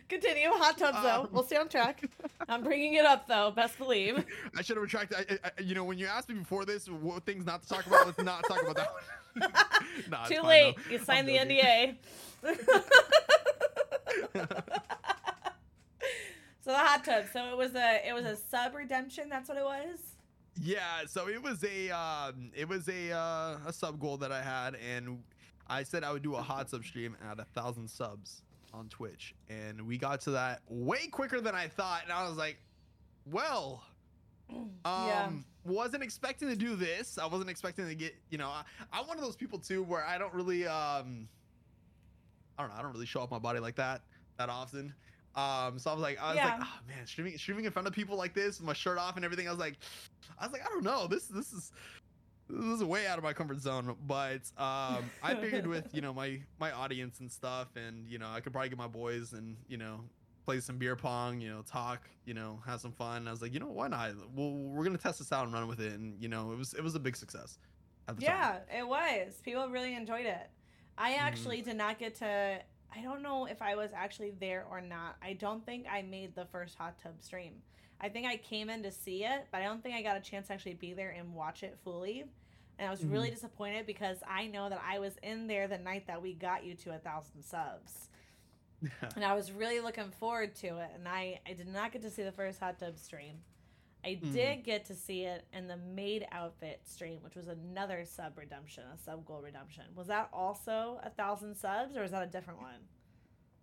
continue hot tubs though. Um, we'll stay on track. I'm bringing it up though. Best believe. I should have retracted. I, I, you know, when you asked me before this, what things not to talk about, let's not talk about that one. Nah, Too fine, late. though. You I'm signed the joking. NDA. so the hot tub. So it was a it was a sub redemption. That's what it was. Yeah, so it was a um, it was a uh, a sub goal that I had, and I said I would do a hot sub stream at a thousand subs on Twitch, and we got to that way quicker than I thought, and I was like, well, um, Yeah. wasn't expecting to do this. I wasn't expecting to get, you know, I, I'm one of those people too where I don't really, um, I don't know, I don't really show off my body like that that often. Um, so I was like, I was like, oh man, streaming streaming in front of people like this, with my shirt off and everything. I was like, I was like, I don't know, this this is this is way out of my comfort zone. But um, I figured with you know my my audience and stuff, and you know I could probably get my boys and you know play some beer pong, you know, talk, you know, have some fun. I was like, you know, why not? Well, we're gonna test this out and run with it, and you know, it was it was a big success. At the Yeah, time. it was. People really enjoyed it. I Mhm. actually did not get to. I don't know if I was actually there or not. I don't think I made the first hot tub stream. I think I came in to see it, but I don't think I got a chance to actually be there and watch it fully. And I was really disappointed because I know that I was in there the night that we got you to a thousand subs. and I was really looking forward to it. And I, I did not get to see the first hot tub stream. I Mhm. did get to see it in the maid outfit stream, which was another sub redemption, a sub goal redemption. Was that also a thousand subs, or was that a different one?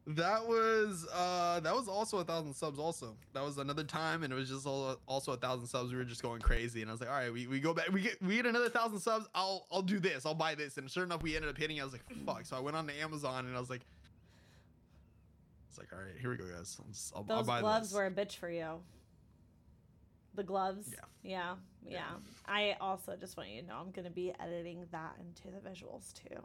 That was uh that was also a thousand subs also. That was another time and it was just all, also a thousand subs. We were just going crazy and I was like, all right, we, we go back we get we get another thousand subs, I'll I'll do this, I'll buy this. And sure enough we ended up hitting. I was like, fuck. So I went on to Amazon and I was like It's like, all right, here we go guys. I'll, just, I'll, I'll Those buy gloves this. were a bitch for you. The gloves. Yeah. Yeah. Yeah. Yeah. I also just want you to know I'm going to be editing that into the visuals too.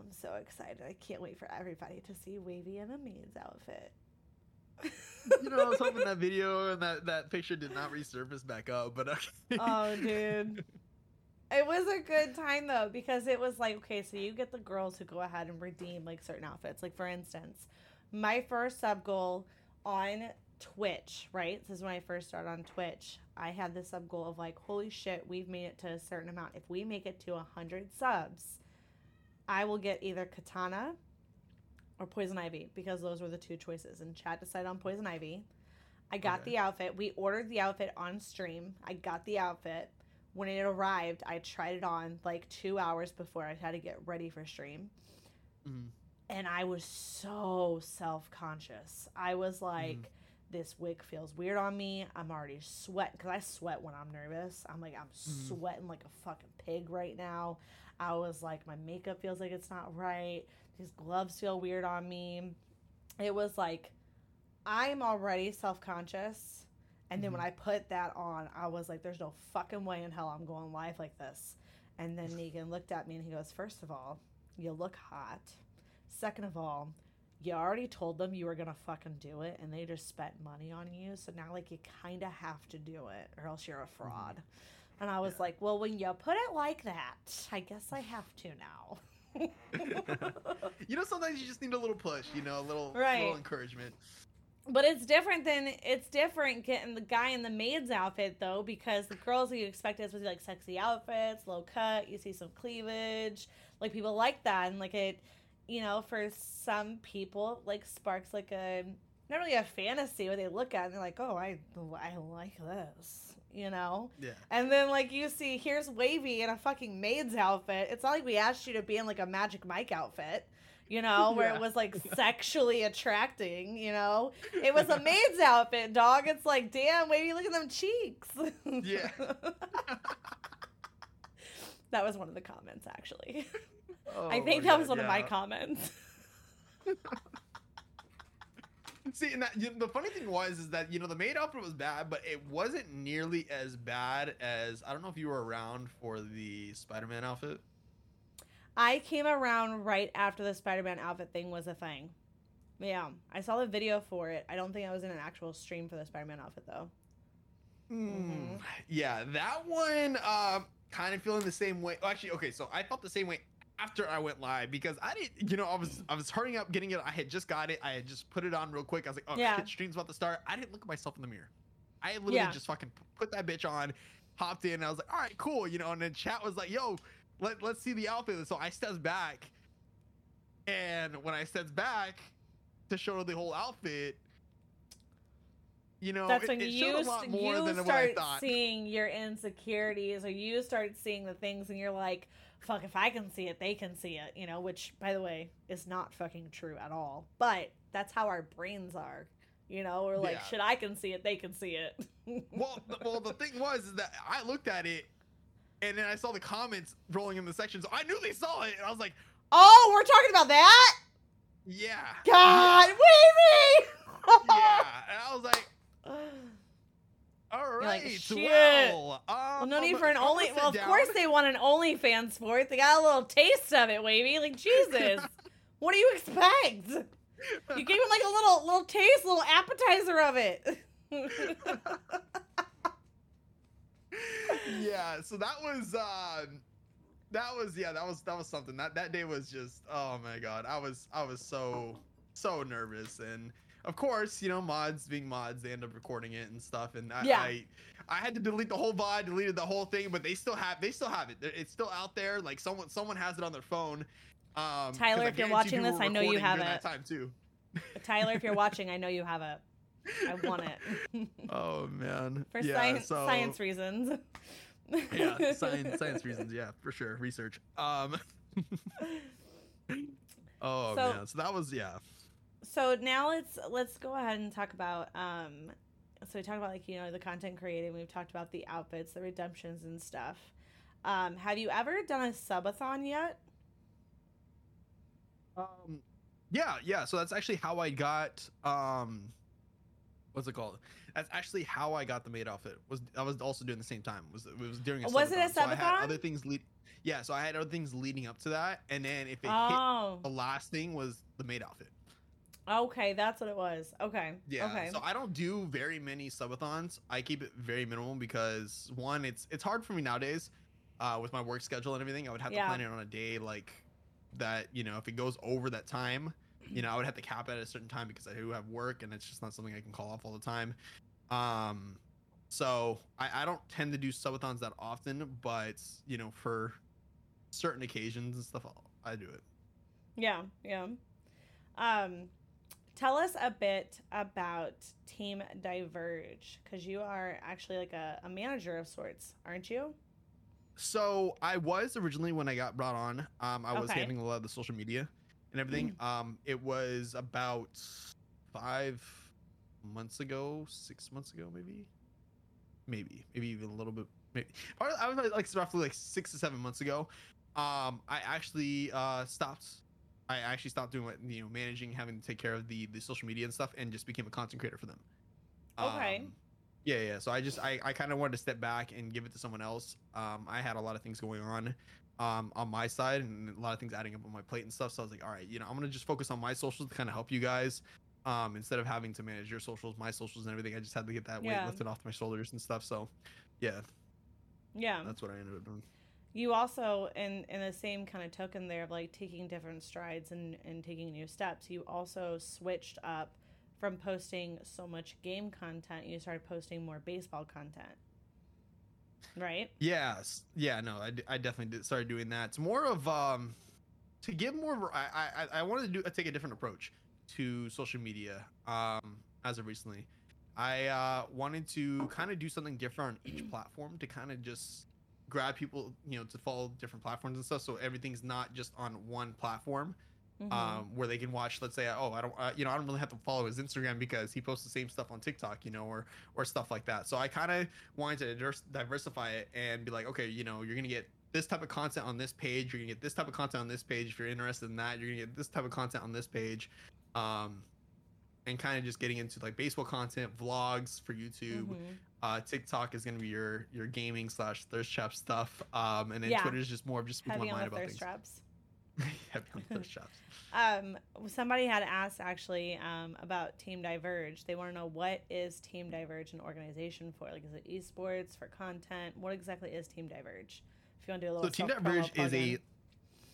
I'm so excited. I can't wait for everybody to see Wavy in a maid's outfit. you know, I was hoping that video and that, that picture did not resurface back up, but okay. oh, dude. It was a good time though because it was like okay, so you get the girls who go ahead and redeem like certain outfits. Like for instance, my first sub goal on Twitch, right? This is when I first started on Twitch. I had the sub goal of like, holy shit, we've made it to a certain amount. If we make it to a hundred subs, I will get either Katana or Poison Ivy because those were the two choices. And Chad decided on Poison Ivy. I got Okay. the outfit. We ordered the outfit on stream. I got the outfit. When it arrived, I tried it on like two hours before I had to get ready for stream. Mhm. And I was so self conscious. I was like, this wig feels weird on me. I'm already sweating because I sweat when I'm nervous. I'm like, I'm Mhm. sweating like a fucking pig right now. I was like, my makeup feels like it's not right. These gloves feel weird on me. It was like, I'm already self conscious. And then when Mhm. I put that on, I was like, there's no fucking way in hell I'm going live like this. And then Negan looked at me and he goes, First of all, you look hot. Second of all, you already told them you were gonna fucking do it and they just spent money on you. So now like you kinda have to do it or else you're a fraud. And I was Yeah. like, Well, when you put it like that, I guess I have to now. you know, sometimes you just need a little push. You know, a little Right. little encouragement. But it's different than it's different getting the guy in the maid's outfit though, because the girls that you expect is with like sexy outfits, low cut, you see some cleavage, like people like that, and like it, you know, for some people like sparks like a not really a fantasy where they look at it and they're like, oh, I I like this, you know. Yeah. And then like you see, here's Wavy in a fucking maid's outfit. It's not like we asked you to be in like a Magic Mike outfit, you know, where Yeah. it was like sexually attracting, you know. It was a maid's outfit, dog. It's like, damn, Wavy, look at them cheeks. Yeah. that was one of the comments actually. Oh I think that was one of my comments. See, and that, you know, the funny thing was is that you know the maid outfit was bad, but it wasn't nearly as bad as I don't know if you were around for the Spider-Man outfit. I came around right after the Spider-Man outfit thing was a thing. Yeah, I saw the video for it. I don't think I was in an actual stream for the Spider-Man outfit though. Mhm. Yeah, that one um kind of feeling the same way. well, Actually, okay, so I felt the same way after I went live because I didn't, you know, I was I was hurrying up getting it. I had just got it. I had just put it on real quick. I was like, oh Yeah. shit, stream's about to start. I didn't look at myself in the mirror. I literally Yeah. just fucking put that bitch on, hopped in. And I was like, all right, cool, you know. And then chat was like, yo, let let's see the outfit. So I steps back, and when I steps back to show the whole outfit. You know, That's it, when it you showed a lot more you than what I start thought. seeing your insecurities, or you start seeing the things, and you're like, "Fuck! If I can see it, they can see it." You know, which, by the way, is not fucking true at all. But that's how our brains are. You know, we're like, Yeah. "Shit! I can see it. They can see it." well, the, well, the thing was is that I looked at it, and then I saw the comments rolling in the section, so I knew they saw it, and I was like, oh, we're talking about that. yeah, God, Wavy! yeah, and I was like, all You're right, like, "Shit." well, Well, um, no need for an only. Well, of down." course they want an OnlyFans for it. They got a little taste of it, Wavy. Like Jesus, what do you expect? You gave him like a little little taste, a little appetizer of it. yeah, so that was um that was yeah, that was that was something. That that day was just oh my god. I was I was so so nervous and of course, you know, mods being mods, they end up recording it and stuff and I Yeah. I, I had to delete the whole VOD, deleted the whole thing, but they still have they still have it. It's still out there. Like someone someone has it on their phone. Um Tyler, if you're watching this, I know you have it. That time too. Tyler, if you're watching, I know you have it. I want it Oh man. for yeah, science so- science reasons. yeah, science science reasons. Yeah, for sure. Research. Um. oh So- man, so that was yeah. So now let's let's go ahead and talk about um so we talked about like you know the content creating we've talked about the outfits the redemptions and stuff um have you ever done a subathon yet Um. Yeah, yeah. So that's actually how I got um. What's it called? That's actually how I got the maid outfit. Was I was also doing the same time. Was it was during a Was it a subathon. So I had other things lead. Yeah, so I had other things leading up to that, and then if it hit, oh the last thing was the maid outfit. Okay that's what it was okay Yeah. okay So I don't do very many subathons. I keep it very minimal because one, it's it's hard for me nowadays, uh, with my work schedule and everything. I would have Yeah. to plan it on a day like that. You know, if it goes over that time, you know, I would have to cap it at a certain time because I do have work and it's just not something I can call off all the time. Um, so I, I don't tend to do subathons that often, but you know, for certain occasions and stuff, I'll, I do it. yeah yeah um Tell us a bit about Team Diverge because you are actually like a, a manager of sorts, aren't you? So I was originally when I got brought on. Um, I was Okay. handling a lot of the social media and everything. Um, it was about five months ago, six months ago, maybe, maybe, maybe even a little bit. Maybe probably, I was like roughly like six to seven months ago. Um, I actually uh stopped. I actually stopped doing what you know, managing, having to take care of the the social media and stuff, and just became a content creator for them. Okay. Um, yeah, yeah. So I just I, I kind of wanted to step back and give it to someone else. Um, I had a lot of things going on, um, on my side and a lot of things adding up on my plate and stuff. So I was like, all right, you know, I'm gonna just focus on my socials to kind of help you guys, um, instead of having to manage your socials, my socials, and everything. I just had to get that weight lifted off my shoulders and stuff. So, yeah, Yeah. that's what I ended up doing. You also in in the same kind of token there of like taking different strides and and taking new steps you also switched up from posting so much game content you started posting more baseball content right Yes, yeah, no, i, I definitely did started doing that. It's more of um to give more. I I I wanted to do take a different approach to social media um as of recently. I uh wanted to kind of do something different on each platform to kind of just grab people, you know, to follow different platforms and stuff. So everything's not just on one platform Mhm. um, where they can watch. Let's say, oh, I don't, uh, you know, I don't really have to follow his Instagram because he posts the same stuff on TikTok, you know, or or stuff like that. So I kind of wanted to diversify it and be like, okay, you know, you're gonna get this type of content on this page. You're gonna get this type of content on this page. If you're interested in that, you're gonna get this type of content on this page. Um, and kind of just getting into like baseball content, vlogs for YouTube. Mhm. Uh, TikTok is gonna be your your gaming slash thirst trap stuff. Um, and then Yeah. Twitter is just more of just speaking heavy my on mind the about thirst things. traps Heavy on thirst traps. um somebody had asked actually um about team diverge they want to know what is team diverge an organization for like is it esports for content what exactly is team diverge if you want to do a little So Team Diverge is a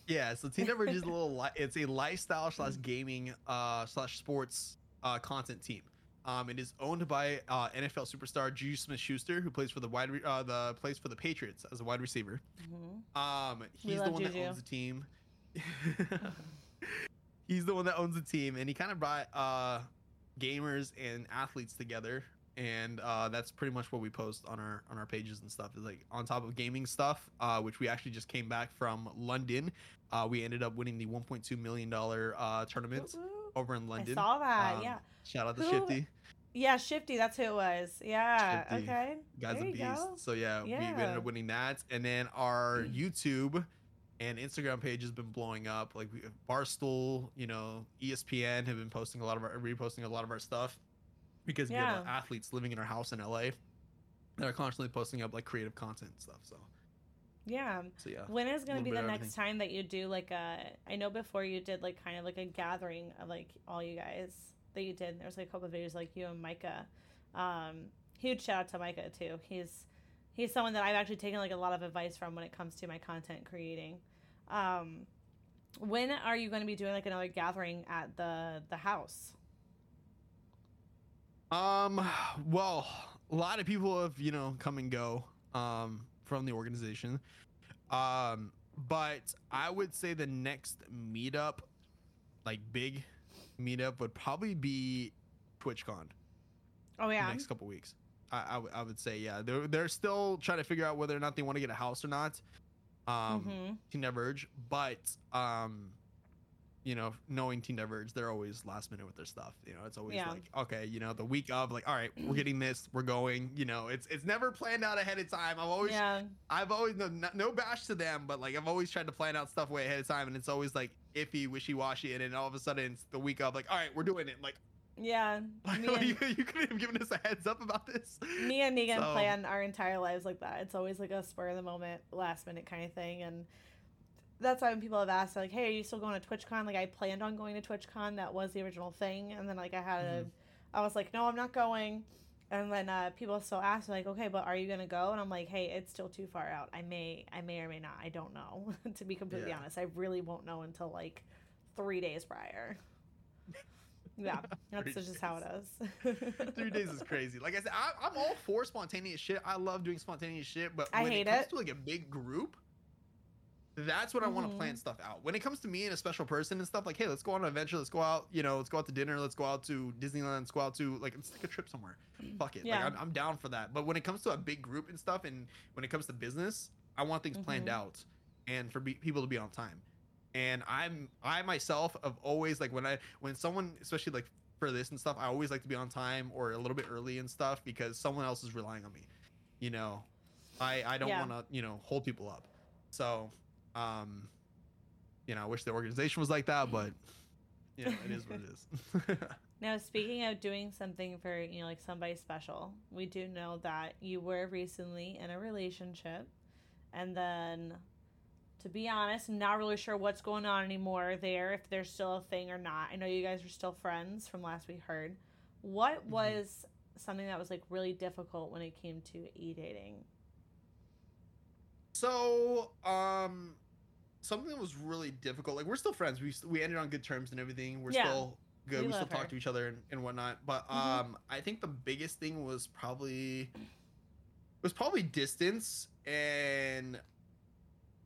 yeah. So Team Diverge is a little li- it's a lifestyle slash gaming uh slash sports uh content team. Um, it is owned by uh, NFL superstar Juju Smith-Schuster, who plays for the wide re- uh, the plays for the Patriots as a wide receiver. Mhm. Um, he's the one that owns the team. he's the one that owns the team, and he kind of brought uh, gamers and athletes together. And uh, that's pretty much what we post on our on our pages and stuff. Is like on top of gaming stuff, uh, which we actually just came back from London. Uh, we ended up winning the 1.2 million dollar uh, tournament Woo-woo. Over in London. I saw that. Um, yeah. Shout out to Who- Shifty. Yeah, Shifty, that's who it was. Yeah. Shifty. Okay. Guy's there a beast. go. So yeah, we, we ended up winning that, and then our YouTube and Instagram page has been blowing up. Like we, Barstool, you know, ESPN have been posting a lot of our reposting a lot of our stuff because we have athletes living in our house in LA that are constantly posting up like creative content and stuff. So Yeah. so yeah. When is going to be the next time that you do like a? I know before you did like kind of like a gathering of like all you guys that you did. There was like a couple of videos like you and Micah. Um, huge shout out to Micah too. He's he's someone that I've actually taken like a lot of advice from when it comes to my content creating. Um, when are you going to be doing like another gathering at the the house? Um, well, a lot of people have, you know, come and go um from the organization. Um, but I would say the next meetup, like big meetup would probably be TwitchCon Oh yeah. next couple weeks. I, I, would- say, yeah. They're they're still trying to figure out whether or not they want to get a house or not. Um hmm Team Diverge, but um, you know, knowing Team Diverge, they're always last minute with their stuff. You know, it's always Yeah. like, okay, you know, the week of, like, all right, we're getting this, we're going. You know, it's it's never planned out ahead of time. I've always, Yeah. I've always no, no bash to them, but like I've always tried to plan out stuff way ahead of time, and it's always like iffy, wishy washy, and then all of a sudden it's the week of, like, all right, we're doing it. Like, Yeah. Like, you, you couldn't have given us a heads up about this. me and Negan So- plan our entire lives like that. It's always like a spur of the moment, last minute kind of thing. And that's why when people have asked, like, hey, are you still going to TwitchCon? Like, I planned on going to TwitchCon. That was the original thing. And then, like, I had a, I was like, no, I'm not going. And then uh, people still ask, like, okay, but are you gonna go? And I'm like, hey, it's still too far out. I may, I may or may not. I don't know. to be completely Yeah. honest, I really won't know until like three days prior. Yeah, that's just how it is. Three days is crazy. Like I said, I, I'm all for spontaneous shit. I love doing spontaneous shit, but I when hate it comes it. to like a big group, that's when I want to plan stuff out. When it comes to me and a special person and stuff, like, hey, let's go on an adventure. Let's go out. You know, let's go out to dinner. Let's go out to Disneyland. Let's go out to like let's take a trip somewhere. Fuck it. Yeah. Like I'm, I'm down for that. But when it comes to a big group and stuff, and when it comes to business, I want things planned Mhm. out and for be- people to be on time. And I'm I myself have always like when I when someone especially like for this and stuff, I always like to be on time or a little bit early and stuff because someone else is relying on me. You know, I I don't Yeah. want to you know hold people up. So, um, you know, I wish the organization was like that, but you know, it is what it is. Now, speaking of doing something for, you know, like somebody special, we do know that you were recently in a relationship. And then, to be honest, I'm not really sure what's going on anymore there, if there's still a thing or not. I know you guys are still friends from last we heard. What Mhm. was something that was like really difficult when it came to e dating? So, um, something that was really difficult. Like we're still friends. We we ended on good terms and everything. We're Yeah. still good. We We, still her. talk to each other and, and whatnot. But Mhm. um, I think the biggest thing was probably was probably distance and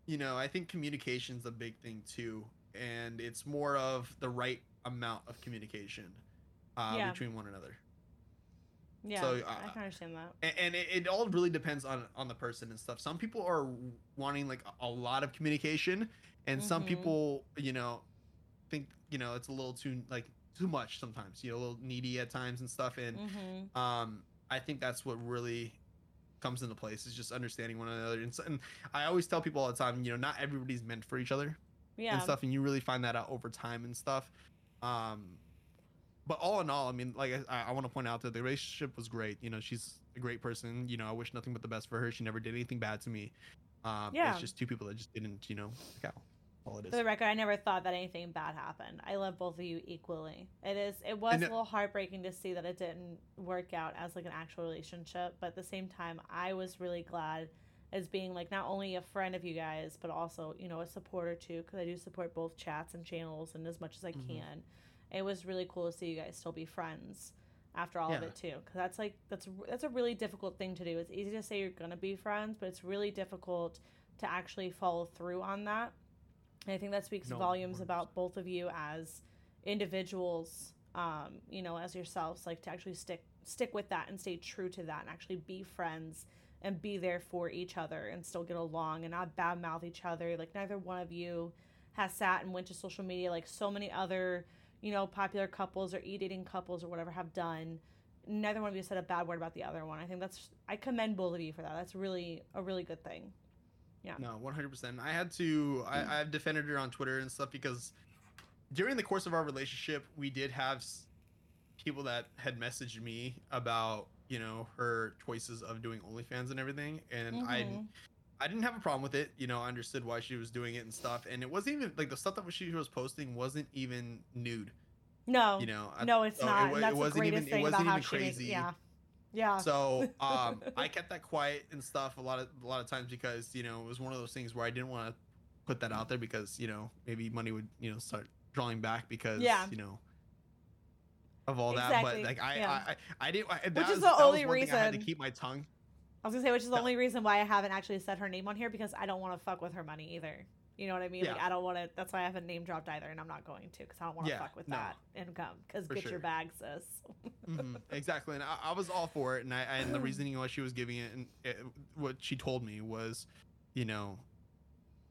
you know I think communication's a big thing too, and it's more of the right amount of communication uh, Yeah. between one another. Yeah, So, I uh, can understand that. and, and it, it all really depends on on the person and stuff some people are wanting like a, a lot of communication and some Mhm. people you know think you know it's a little too like too much sometimes you know a little needy at times and stuff and hmm um i think that's what really comes into place is just understanding one another and, so, and i always tell people all the time you know not everybody's meant for each other Yeah. and stuff and you really find that out over time and stuff um but all in all i mean like i, I want to point out that the relationship was great you know she's a great person you know i wish nothing but the best for her she never did anything bad to me um Yeah. it's just two people that just didn't you know out all it is For the record, I never thought that anything bad happened. I love both of you equally. It is it was And a little heartbreaking to see that it didn't work out as like an actual relationship, but at the same time, I was really glad as being like not only a friend of you guys, but also, you know, a supporter too cuz I do support both chats and channels and as much as I Mhm. can. It was really cool to see you guys still be friends after all of it too cuz that's like that's that's a really difficult thing to do. It's easy to say you're going to be friends, but it's really difficult to actually follow through on that. And I think that speaks No, volumes 100%. about both of you as individuals, um, you know, as yourselves, like to actually stick stick with that and stay true to that and actually be friends and be there for each other and still get along and not badmouth each other. Like neither one of you has sat and went to social media like so many other, you know, popular couples or e-dating couples or whatever have done. Neither one of you said a bad word about the other one. I think that's I commend both of you for that. That's really a really good thing. Yeah. No 100% i had to I, i've defended her on twitter and stuff because during the course of our relationship we did have people that had messaged me about you know her choices of doing onlyfans and everything and i Mhm. I didn't have a problem with it. You know, I understood why she was doing it and stuff. And it wasn't even like the stuff that she was posting wasn't even nude. No, You know, I- no, it's so not. it that's the wasn't greatest even- it thing wasn't about how even she makes. crazy. Yeah, yeah. So um, I kept that quiet and stuff a lot of a lot of times because you know it was one of those things where I didn't want to put that out there because you know maybe money would you know start drawing back because Yeah. you know of all Exactly, that. But like I yeah. I, I, I didn't. I, that Which is was, the only thing I had to keep my tongue. I was gonna say, which is the only reason why I haven't actually said her name on here because I don't want to fuck with her money either. You know what I mean? Like Yeah. I don't want to. That's why I haven't name dropped either, and I'm not going to because I don't want to Yeah, fuck with no. that income. Because get your sure. bag, sis. hmm exactly, and I, I was all for it. And I and the reasoning why she was giving it and it, what she told me was, you know,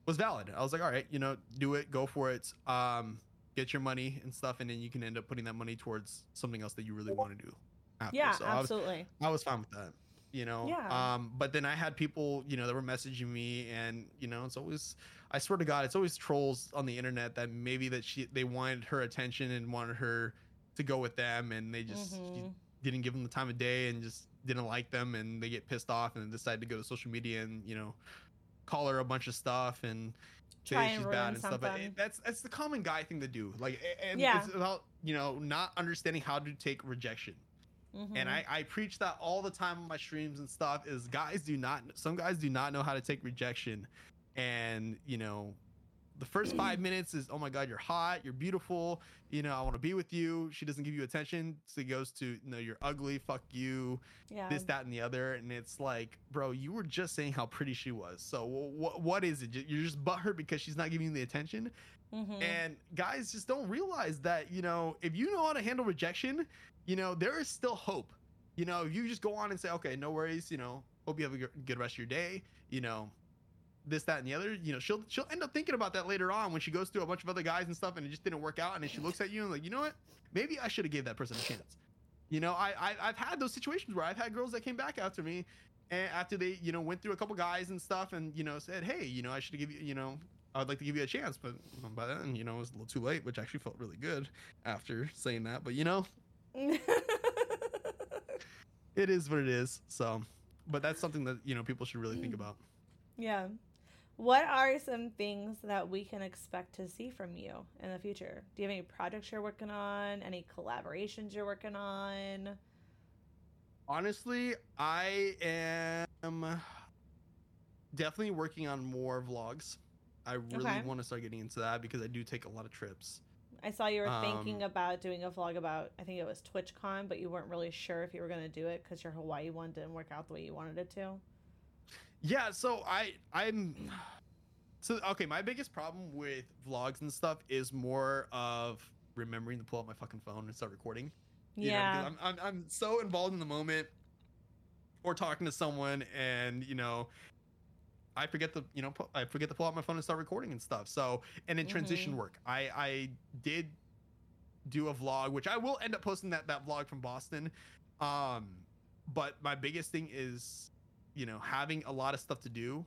was valid. I was like, all right, you know, do it, go for it. Um, get your money and stuff, and then you can end up putting that money towards something else that you really want to do. After. Yeah, so I was, absolutely. I was fine with that. You know, Yeah. um, but then I had people, you know, that were messaging me, and you know, it's always, I swear to God, it's always trolls on the internet that maybe that she they wanted her attention and wanted her to go with them, and they just Mhm. didn't give them the time of day and just didn't like them, and they get pissed off and decide to go to social media and you know, call her a bunch of stuff and say she's bad and stuff. But it, that's that's the common guy thing to do. Like, and Yeah. it's about you know not understanding how to take rejection Mhm. and I, I preach that all the time on my streams and stuff is guys do not some guys do not know how to take rejection and you know the first five minutes is, oh my god, you're hot, you're beautiful, you know, I want to be with you. She doesn't give you attention, so it goes to, no, you're ugly, fuck you, Yeah. this, that, and the other, and it's like, bro, you were just saying how pretty she was. So what what is it? You're just butthurt because she's not giving you the attention. Mhm. And guys just don't realize that, you know, if you know how to handle rejection, you know, there is still hope. You know, you just go on and say, okay, no worries, you know, hope you have a good- rest of your day, you know, this, that, and the other, you know, she'll she'll end up thinking about that later on when she goes through a bunch of other guys and stuff and it just didn't work out. And then she looks at you and like, you know what? Maybe I should have gave that person a chance. You know, I, I I've had those situations where I've had girls that came back after me and after they, you know, went through a couple guys and stuff and, you know, said, hey, you know, I should give you, you know, I would like to give you a chance, but um, by then, you know, it was a little too late, which actually felt really good after saying that. But you know, it is what it is. So, but that's something that you know people should really think about. yeah. What are some things that we can expect to see from you in the future? Do you have any projects you're working on? Any collaborations you're working on? Honestly, I am definitely working on more vlogs. I really Okay. want to start getting into that because I do take a lot of trips. I saw you were thinking Um, about doing a vlog about, I think it was TwitchCon, but you weren't really sure if you were going to do it because your Hawaii one didn't work out the way you wanted it to. Yeah, so I I'm so okay, my biggest problem with vlogs and stuff is more of remembering to pull out my fucking phone and start recording. You know, yeah. because I'm, I'm I'm so involved in the moment or talking to someone and you know I forget to you know I forget to pull out my phone and start recording and stuff. So and in transition Mhm. work. I I did do a vlog which I will end up posting that that vlog from Boston. Um but my biggest thing is you know having a lot of stuff to do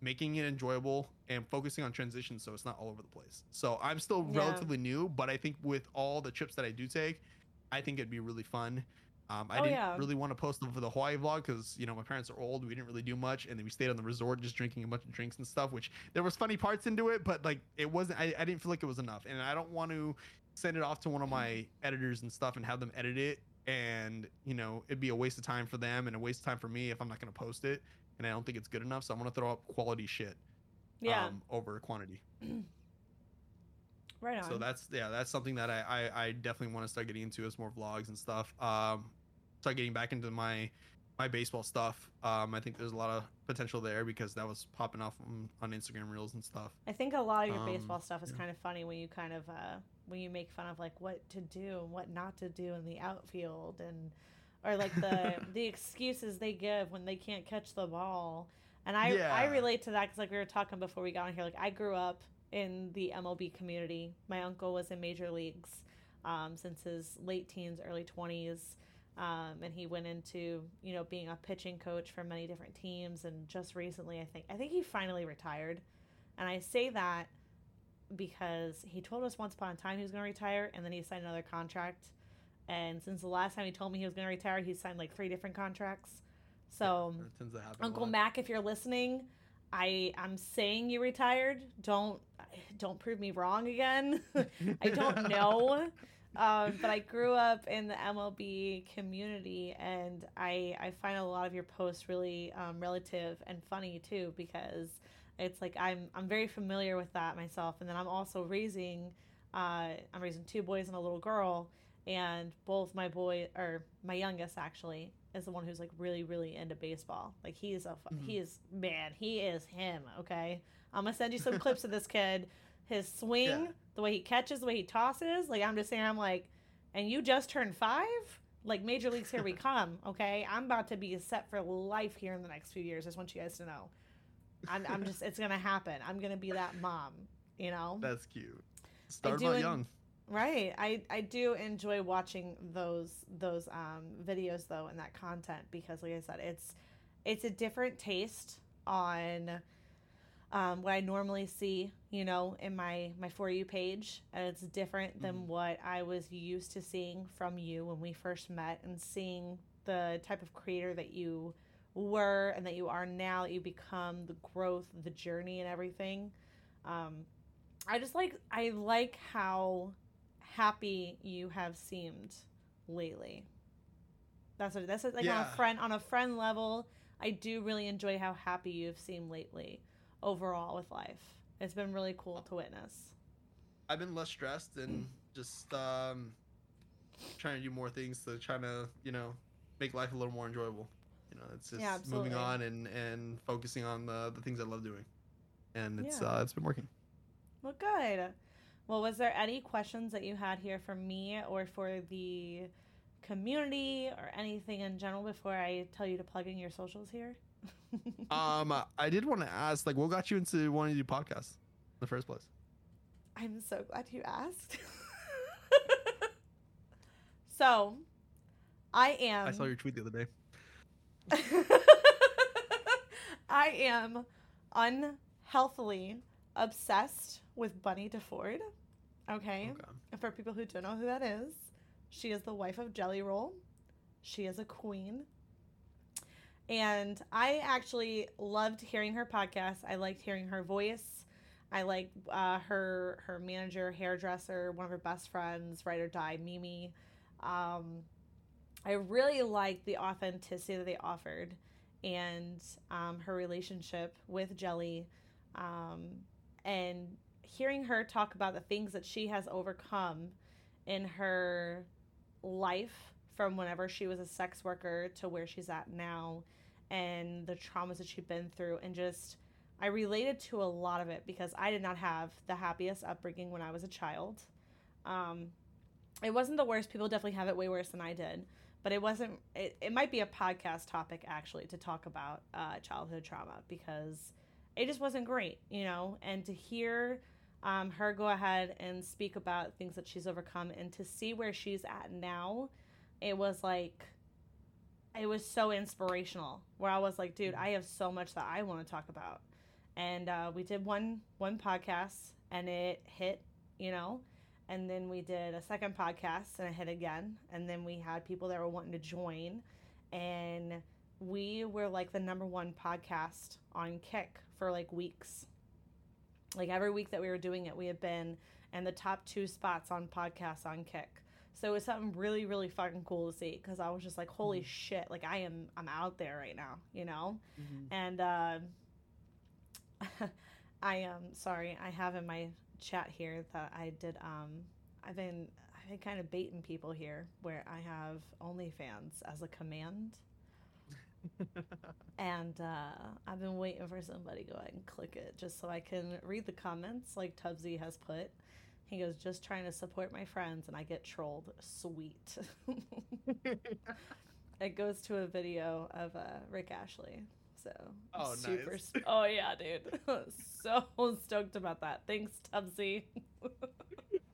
making it enjoyable and focusing on transition so it's not all over the place. So I'm still Yeah. relatively new, but I think with all the trips that I do take, I think it'd be really fun. Um, I Oh, didn't yeah. really want to post them for the Hawaii vlog because you know my parents are old. We didn't really do much, and then we stayed on the resort just drinking a bunch of drinks and stuff. Which there was funny parts into it, but like it wasn't. I, I didn't feel like it was enough, and I don't want to send it off to one of my editors and stuff and have them edit it, and you know it'd be a waste of time for them and a waste of time for me if I'm not going to post it, and I don't think it's good enough. So I'm going to throw up quality shit yeah. um, over quantity. right on. So that's yeah, that's something that I I, I definitely want to start getting into as more vlogs and stuff. Um, start getting back into my my baseball stuff. Um, I think there's a lot of potential there because that was popping off on, on Instagram reels and stuff. I think a lot of your Um, baseball stuff is yeah. kind of funny when you kind of uh, when you make fun of like what to do and what not to do in the outfield and or like the the excuses they give when they can't catch the ball. And I I relate to that because like we were talking before we got on here. Like I grew up in the MLB community. My uncle was in major leagues um, since his late teens, early twenties. Um, and he went into you know being a pitching coach for many different teams and just recently i think i think he finally retired and I say that because he told us once upon a time he was going to retire and then he signed another contract. And since the last time he told me he was going to retire, he signed like three different contracts. So, That tends to happen. a Uncle. Mac, if you're listening, I I'm saying you retired. Don't don't prove me wrong again. I don't know. Um, but I grew up in the MLB community, and I I find a lot of your posts really um, relative and funny too because it's like I'm I'm very familiar with that myself, and then I'm also raising uh, I'm raising two boys and a little girl, and both my boy or my youngest actually is the one who's like really really into baseball. Like he's a Mhm. he is man he is him. Okay, I'm gonna send you some clips of this kid. His swing, Yeah. the way he catches, the way he tosses. Like I'm just saying, I'm like, and you just turned five. Like major leagues, here we come. Okay, I'm about to be set for life here in the next few years. I just want you guys to know. I'm, I'm just, it's gonna happen. I'm gonna be that mom. You know. That's cute. Start about young. Right. I I do enjoy watching those those um videos though and that content because like I said it's it's a different taste on um what I normally see, you know, in my my for you page and it's different than Mhm. what I was used to seeing from you when we first met and seeing the type of creator that you were and that you are now that you become the growth the journey and everything um I just like I like how happy you have seemed lately. That's what that's what, like on a friend on a friend level. I do really enjoy how happy you've seemed lately overall with life. it's been really cool to witness. I've been less stressed and just um, trying to do more things to try to you know make life a little more enjoyable. You know, it's just Yeah, moving on and and focusing on the the things I love doing, and it's Yeah. uh, it's been working. Well, good. Well, was there any questions that you had here for me or for the community or anything in general before I tell you to plug in your socials here? Um, I did want to ask, like, what got you into wanting to do podcasts in the first place? I'm so glad you asked. so, I am. I saw your tweet the other day. I am unhealthily obsessed with Bunnie DeFord. Okay. Okay. And for people who don't know who that is, she is the wife of Jelly Roll. She is a queen. And I actually loved hearing her podcast. I liked hearing her voice. I liked uh, her her manager, hairdresser, one of her best friends, Ride or Die, Mimi. Um, I really liked the authenticity that they offered and um, her relationship with Jelly. Um, and hearing her talk about the things that she has overcome in her life from whenever she was a sex worker to where she's at now and the traumas that she'd been through and just I related to a lot of it because I did not have the happiest upbringing when I was a child. Um, it wasn't the worst. People definitely have it way worse than I did, but it wasn't. It, it might be a podcast topic actually to talk about uh, childhood trauma because it just wasn't great, you know. And to hear um, her go ahead and speak about things that she's overcome and to see where she's at now, it was like it was so inspirational. Where I was like, dude, I have so much that I want to talk about. And uh, we did one one podcast and it hit, you know, and then we did a second podcast and it hit again, and then we had people that were wanting to join, and we were like the number one podcast on Kick for like weeks. Like every week that we were doing it, we had been in the top two spots on podcasts on Kick. So it was something really, really fucking cool to see because I was just like, holy shit, like I am, I'm out there right now, you know? And uh, I am sorry, I have in my chat here that I did. Um, I've been, I've been kind of baiting people here where I have OnlyFans as a command. And uh, I've been waiting for somebody to go ahead and click it just so I can read the comments like Tubbsy has put. He goes, just trying to support my friends, and I get trolled. Sweet. it goes to a video of uh, Rick Astley. So, Oh, super nice. st- oh, yeah, dude. so stoked about that. Thanks, Tubbsy.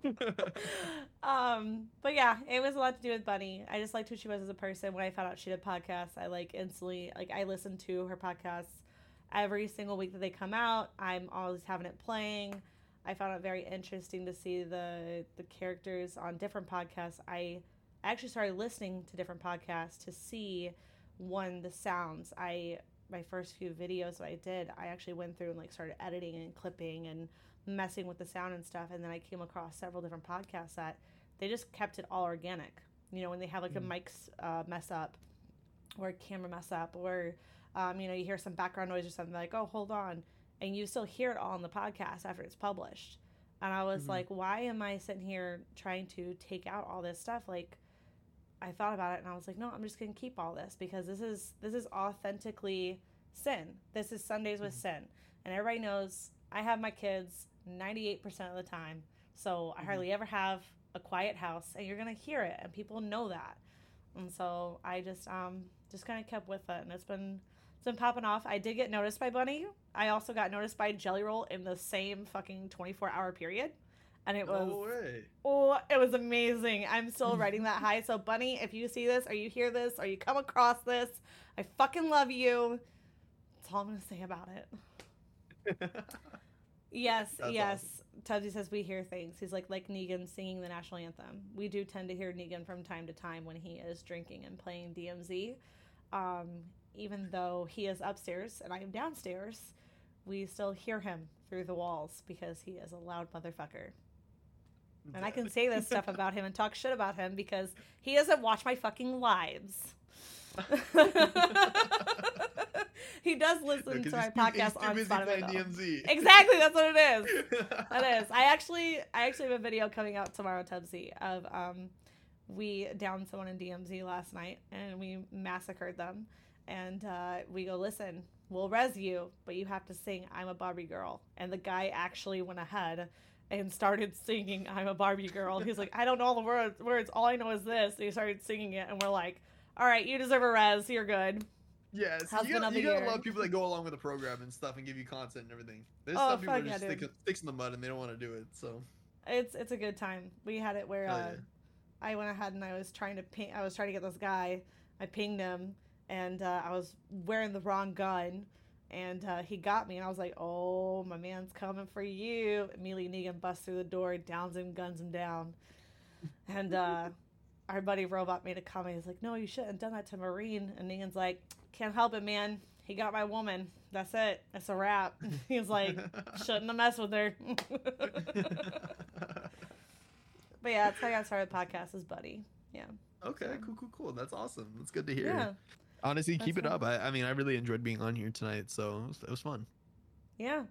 um, but yeah, it was a lot to do with Bunnie. I just liked who she was as a person. When I found out she did podcasts, I like instantly like I listen to her podcasts every single week that they come out. I'm always having it playing. I found it very interesting to see the the characters on different podcasts. I actually started listening to different podcasts to see one the sounds. I my first few videos that I did, I actually went through and like started editing and clipping and messing with the sound and stuff and then I came across several different podcasts that they just kept it all organic. You know, when they have like a mic's uh, mess up or a camera mess up or um, you know, you hear some background noise or something like, "Oh, hold on." And you still hear it all in the podcast after it's published. And I was Mhm. like, "Why am I sitting here trying to take out all this stuff like I thought about it and I was like, no, I'm just gonna keep all this because this is this is authentically sin. This is Sundays with sin, and everybody knows I have my kids 98% of the time, so I hardly ever have a quiet house, and you're gonna hear it, and people know that, and so I just um just kind of kept with it, and it's been it's been popping off. I did get noticed by Bunnie. I also got noticed by Jelly Roll in the same fucking 24 hour period, and it was No. Oh, it was amazing. I'm still riding that high. So, Bunnie, if you see this or you hear this or you come across this, I fucking love you. That's all I'm going to say about it. Yes, That's yes. Tubbsy says we hear things. He's like like Negan singing the national anthem. We do tend to hear Negan from time to time when he is drinking and playing DMZ. Um, even though he is upstairs and I am downstairs, we still hear him through the walls because he is a loud motherfucker. And I can say this stuff about him and talk shit about him because he doesn't watch my fucking lives. he does listen to my podcast on Spotify. DMZ. Exactly, that's what it is. That is. I actually, I actually have a video coming out tomorrow, Tubbsy, of um, we downed someone in DMZ last night and we massacred them, and uh, we go listen. We'll res you, but you have to sing "I'm a Barbie Girl." And the guy actually went ahead and started singing "I'm a Barbie Girl." He's like, "I don't know all the words. Words. All I know is this." And he started singing it, and we're like, "All right, you deserve a res. You're good." Yes, Husband you of you gotta love people that go along with the program and stuff and give you content and everything. There's Oh, some people just stick, sticks in the mud and they don't want to do it. So It's it's a good time. We had it where uh, yeah. I went ahead and I was trying to ping. I was trying to get this guy. I pinged him, and uh, I was wearing the wrong gun, and uh, he got me. And I was like, "Oh, my man's coming for you!" Immediately, Negan busts through the door, downs him, guns him down, and uh, our buddy Robot made a comment. He's like, "No, you shouldn't have done that to Marine." And Negan's like, "Can't help it, man. He got my woman. That's it. That's a wrap." He's like, "Shouldn't have messed with her." But yeah, that's how I got started. Podcast is Buddy. Yeah. okay, So- cool, cool, cool. That's awesome. That's good to hear. Yeah. Honestly, That's keep it fun. up. I, I mean, I really enjoyed being on here tonight, so it was, it was fun. Yeah.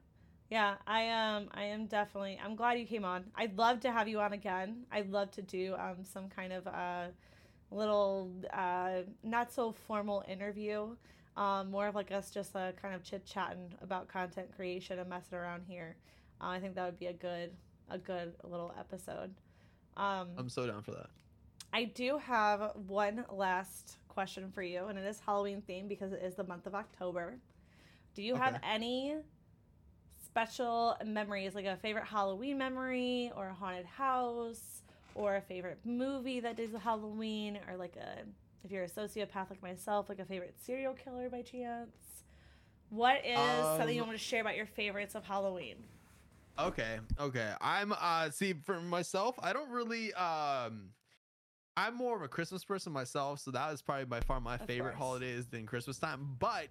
Yeah. I um I am definitely I'm glad you came on. I'd love to have you on again. I'd love to do um some kind of uh little uh not so formal interview. Um more of like us just uh, kind of chit chatting about content creation and messing around here. Uh, I think that would be a good a good little episode. Um I'm so down for that. I do have one last question for you, and it is Halloween themed because it is the month of October. Do you have any special memories, like a favorite Halloween memory, or a haunted house, or a favorite movie that does Halloween, or like a, if you're a sociopath like myself, like a favorite serial killer by chance? What is something you Um, want to share about your favorites of Halloween? Okay, okay. I'm uh see for myself, I don't really um I'm more of a Christmas person myself, so that is probably by far my Of favorite course. holidays than Christmas time. But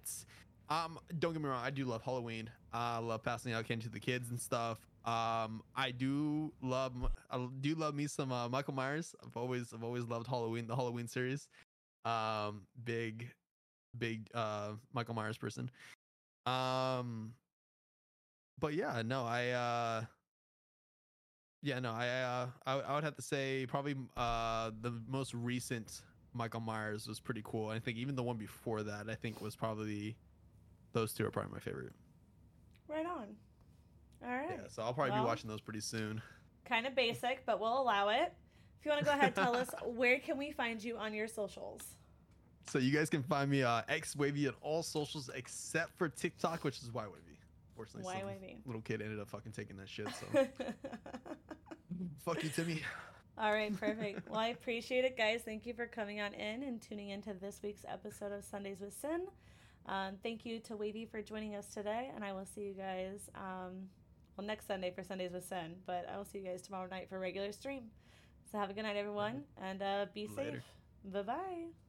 um don't get me wrong, I do love Halloween. Uh, I love passing out candy to the kids and stuff. Um I do love I do love me some uh, Michael Myers. I've always I've always loved Halloween, the Halloween series. Um big big uh Michael Myers person. Um but yeah, no, I uh yeah, no, I uh I, I would have to say probably uh the most recent Michael Myers was pretty cool. I think even the one before that I think was probably those two are probably my favorite. Right on. All right. Yeah, so I'll probably Well- be watching those pretty soon. kind of basic, but we'll allow it. If you want to go ahead, tell us where can we find you on your socials? So you guys can find me uh xWaveyy on all socials except for TikTok, which is yWaveyy. Fortunately, yWaveyy. little kid ended up fucking taking that shit. So fuck you, Timmy. All right, perfect. Well, I appreciate it, guys. Thank you for coming on in and tuning into this week's episode of Sundays with Sin. Um, thank you to Wavy for joining us today, and I will see you guys um, well next Sunday for Sundays with Sin. But I will see you guys tomorrow night for regular stream. So have a good night, everyone, and uh, be Later. safe. Bye bye.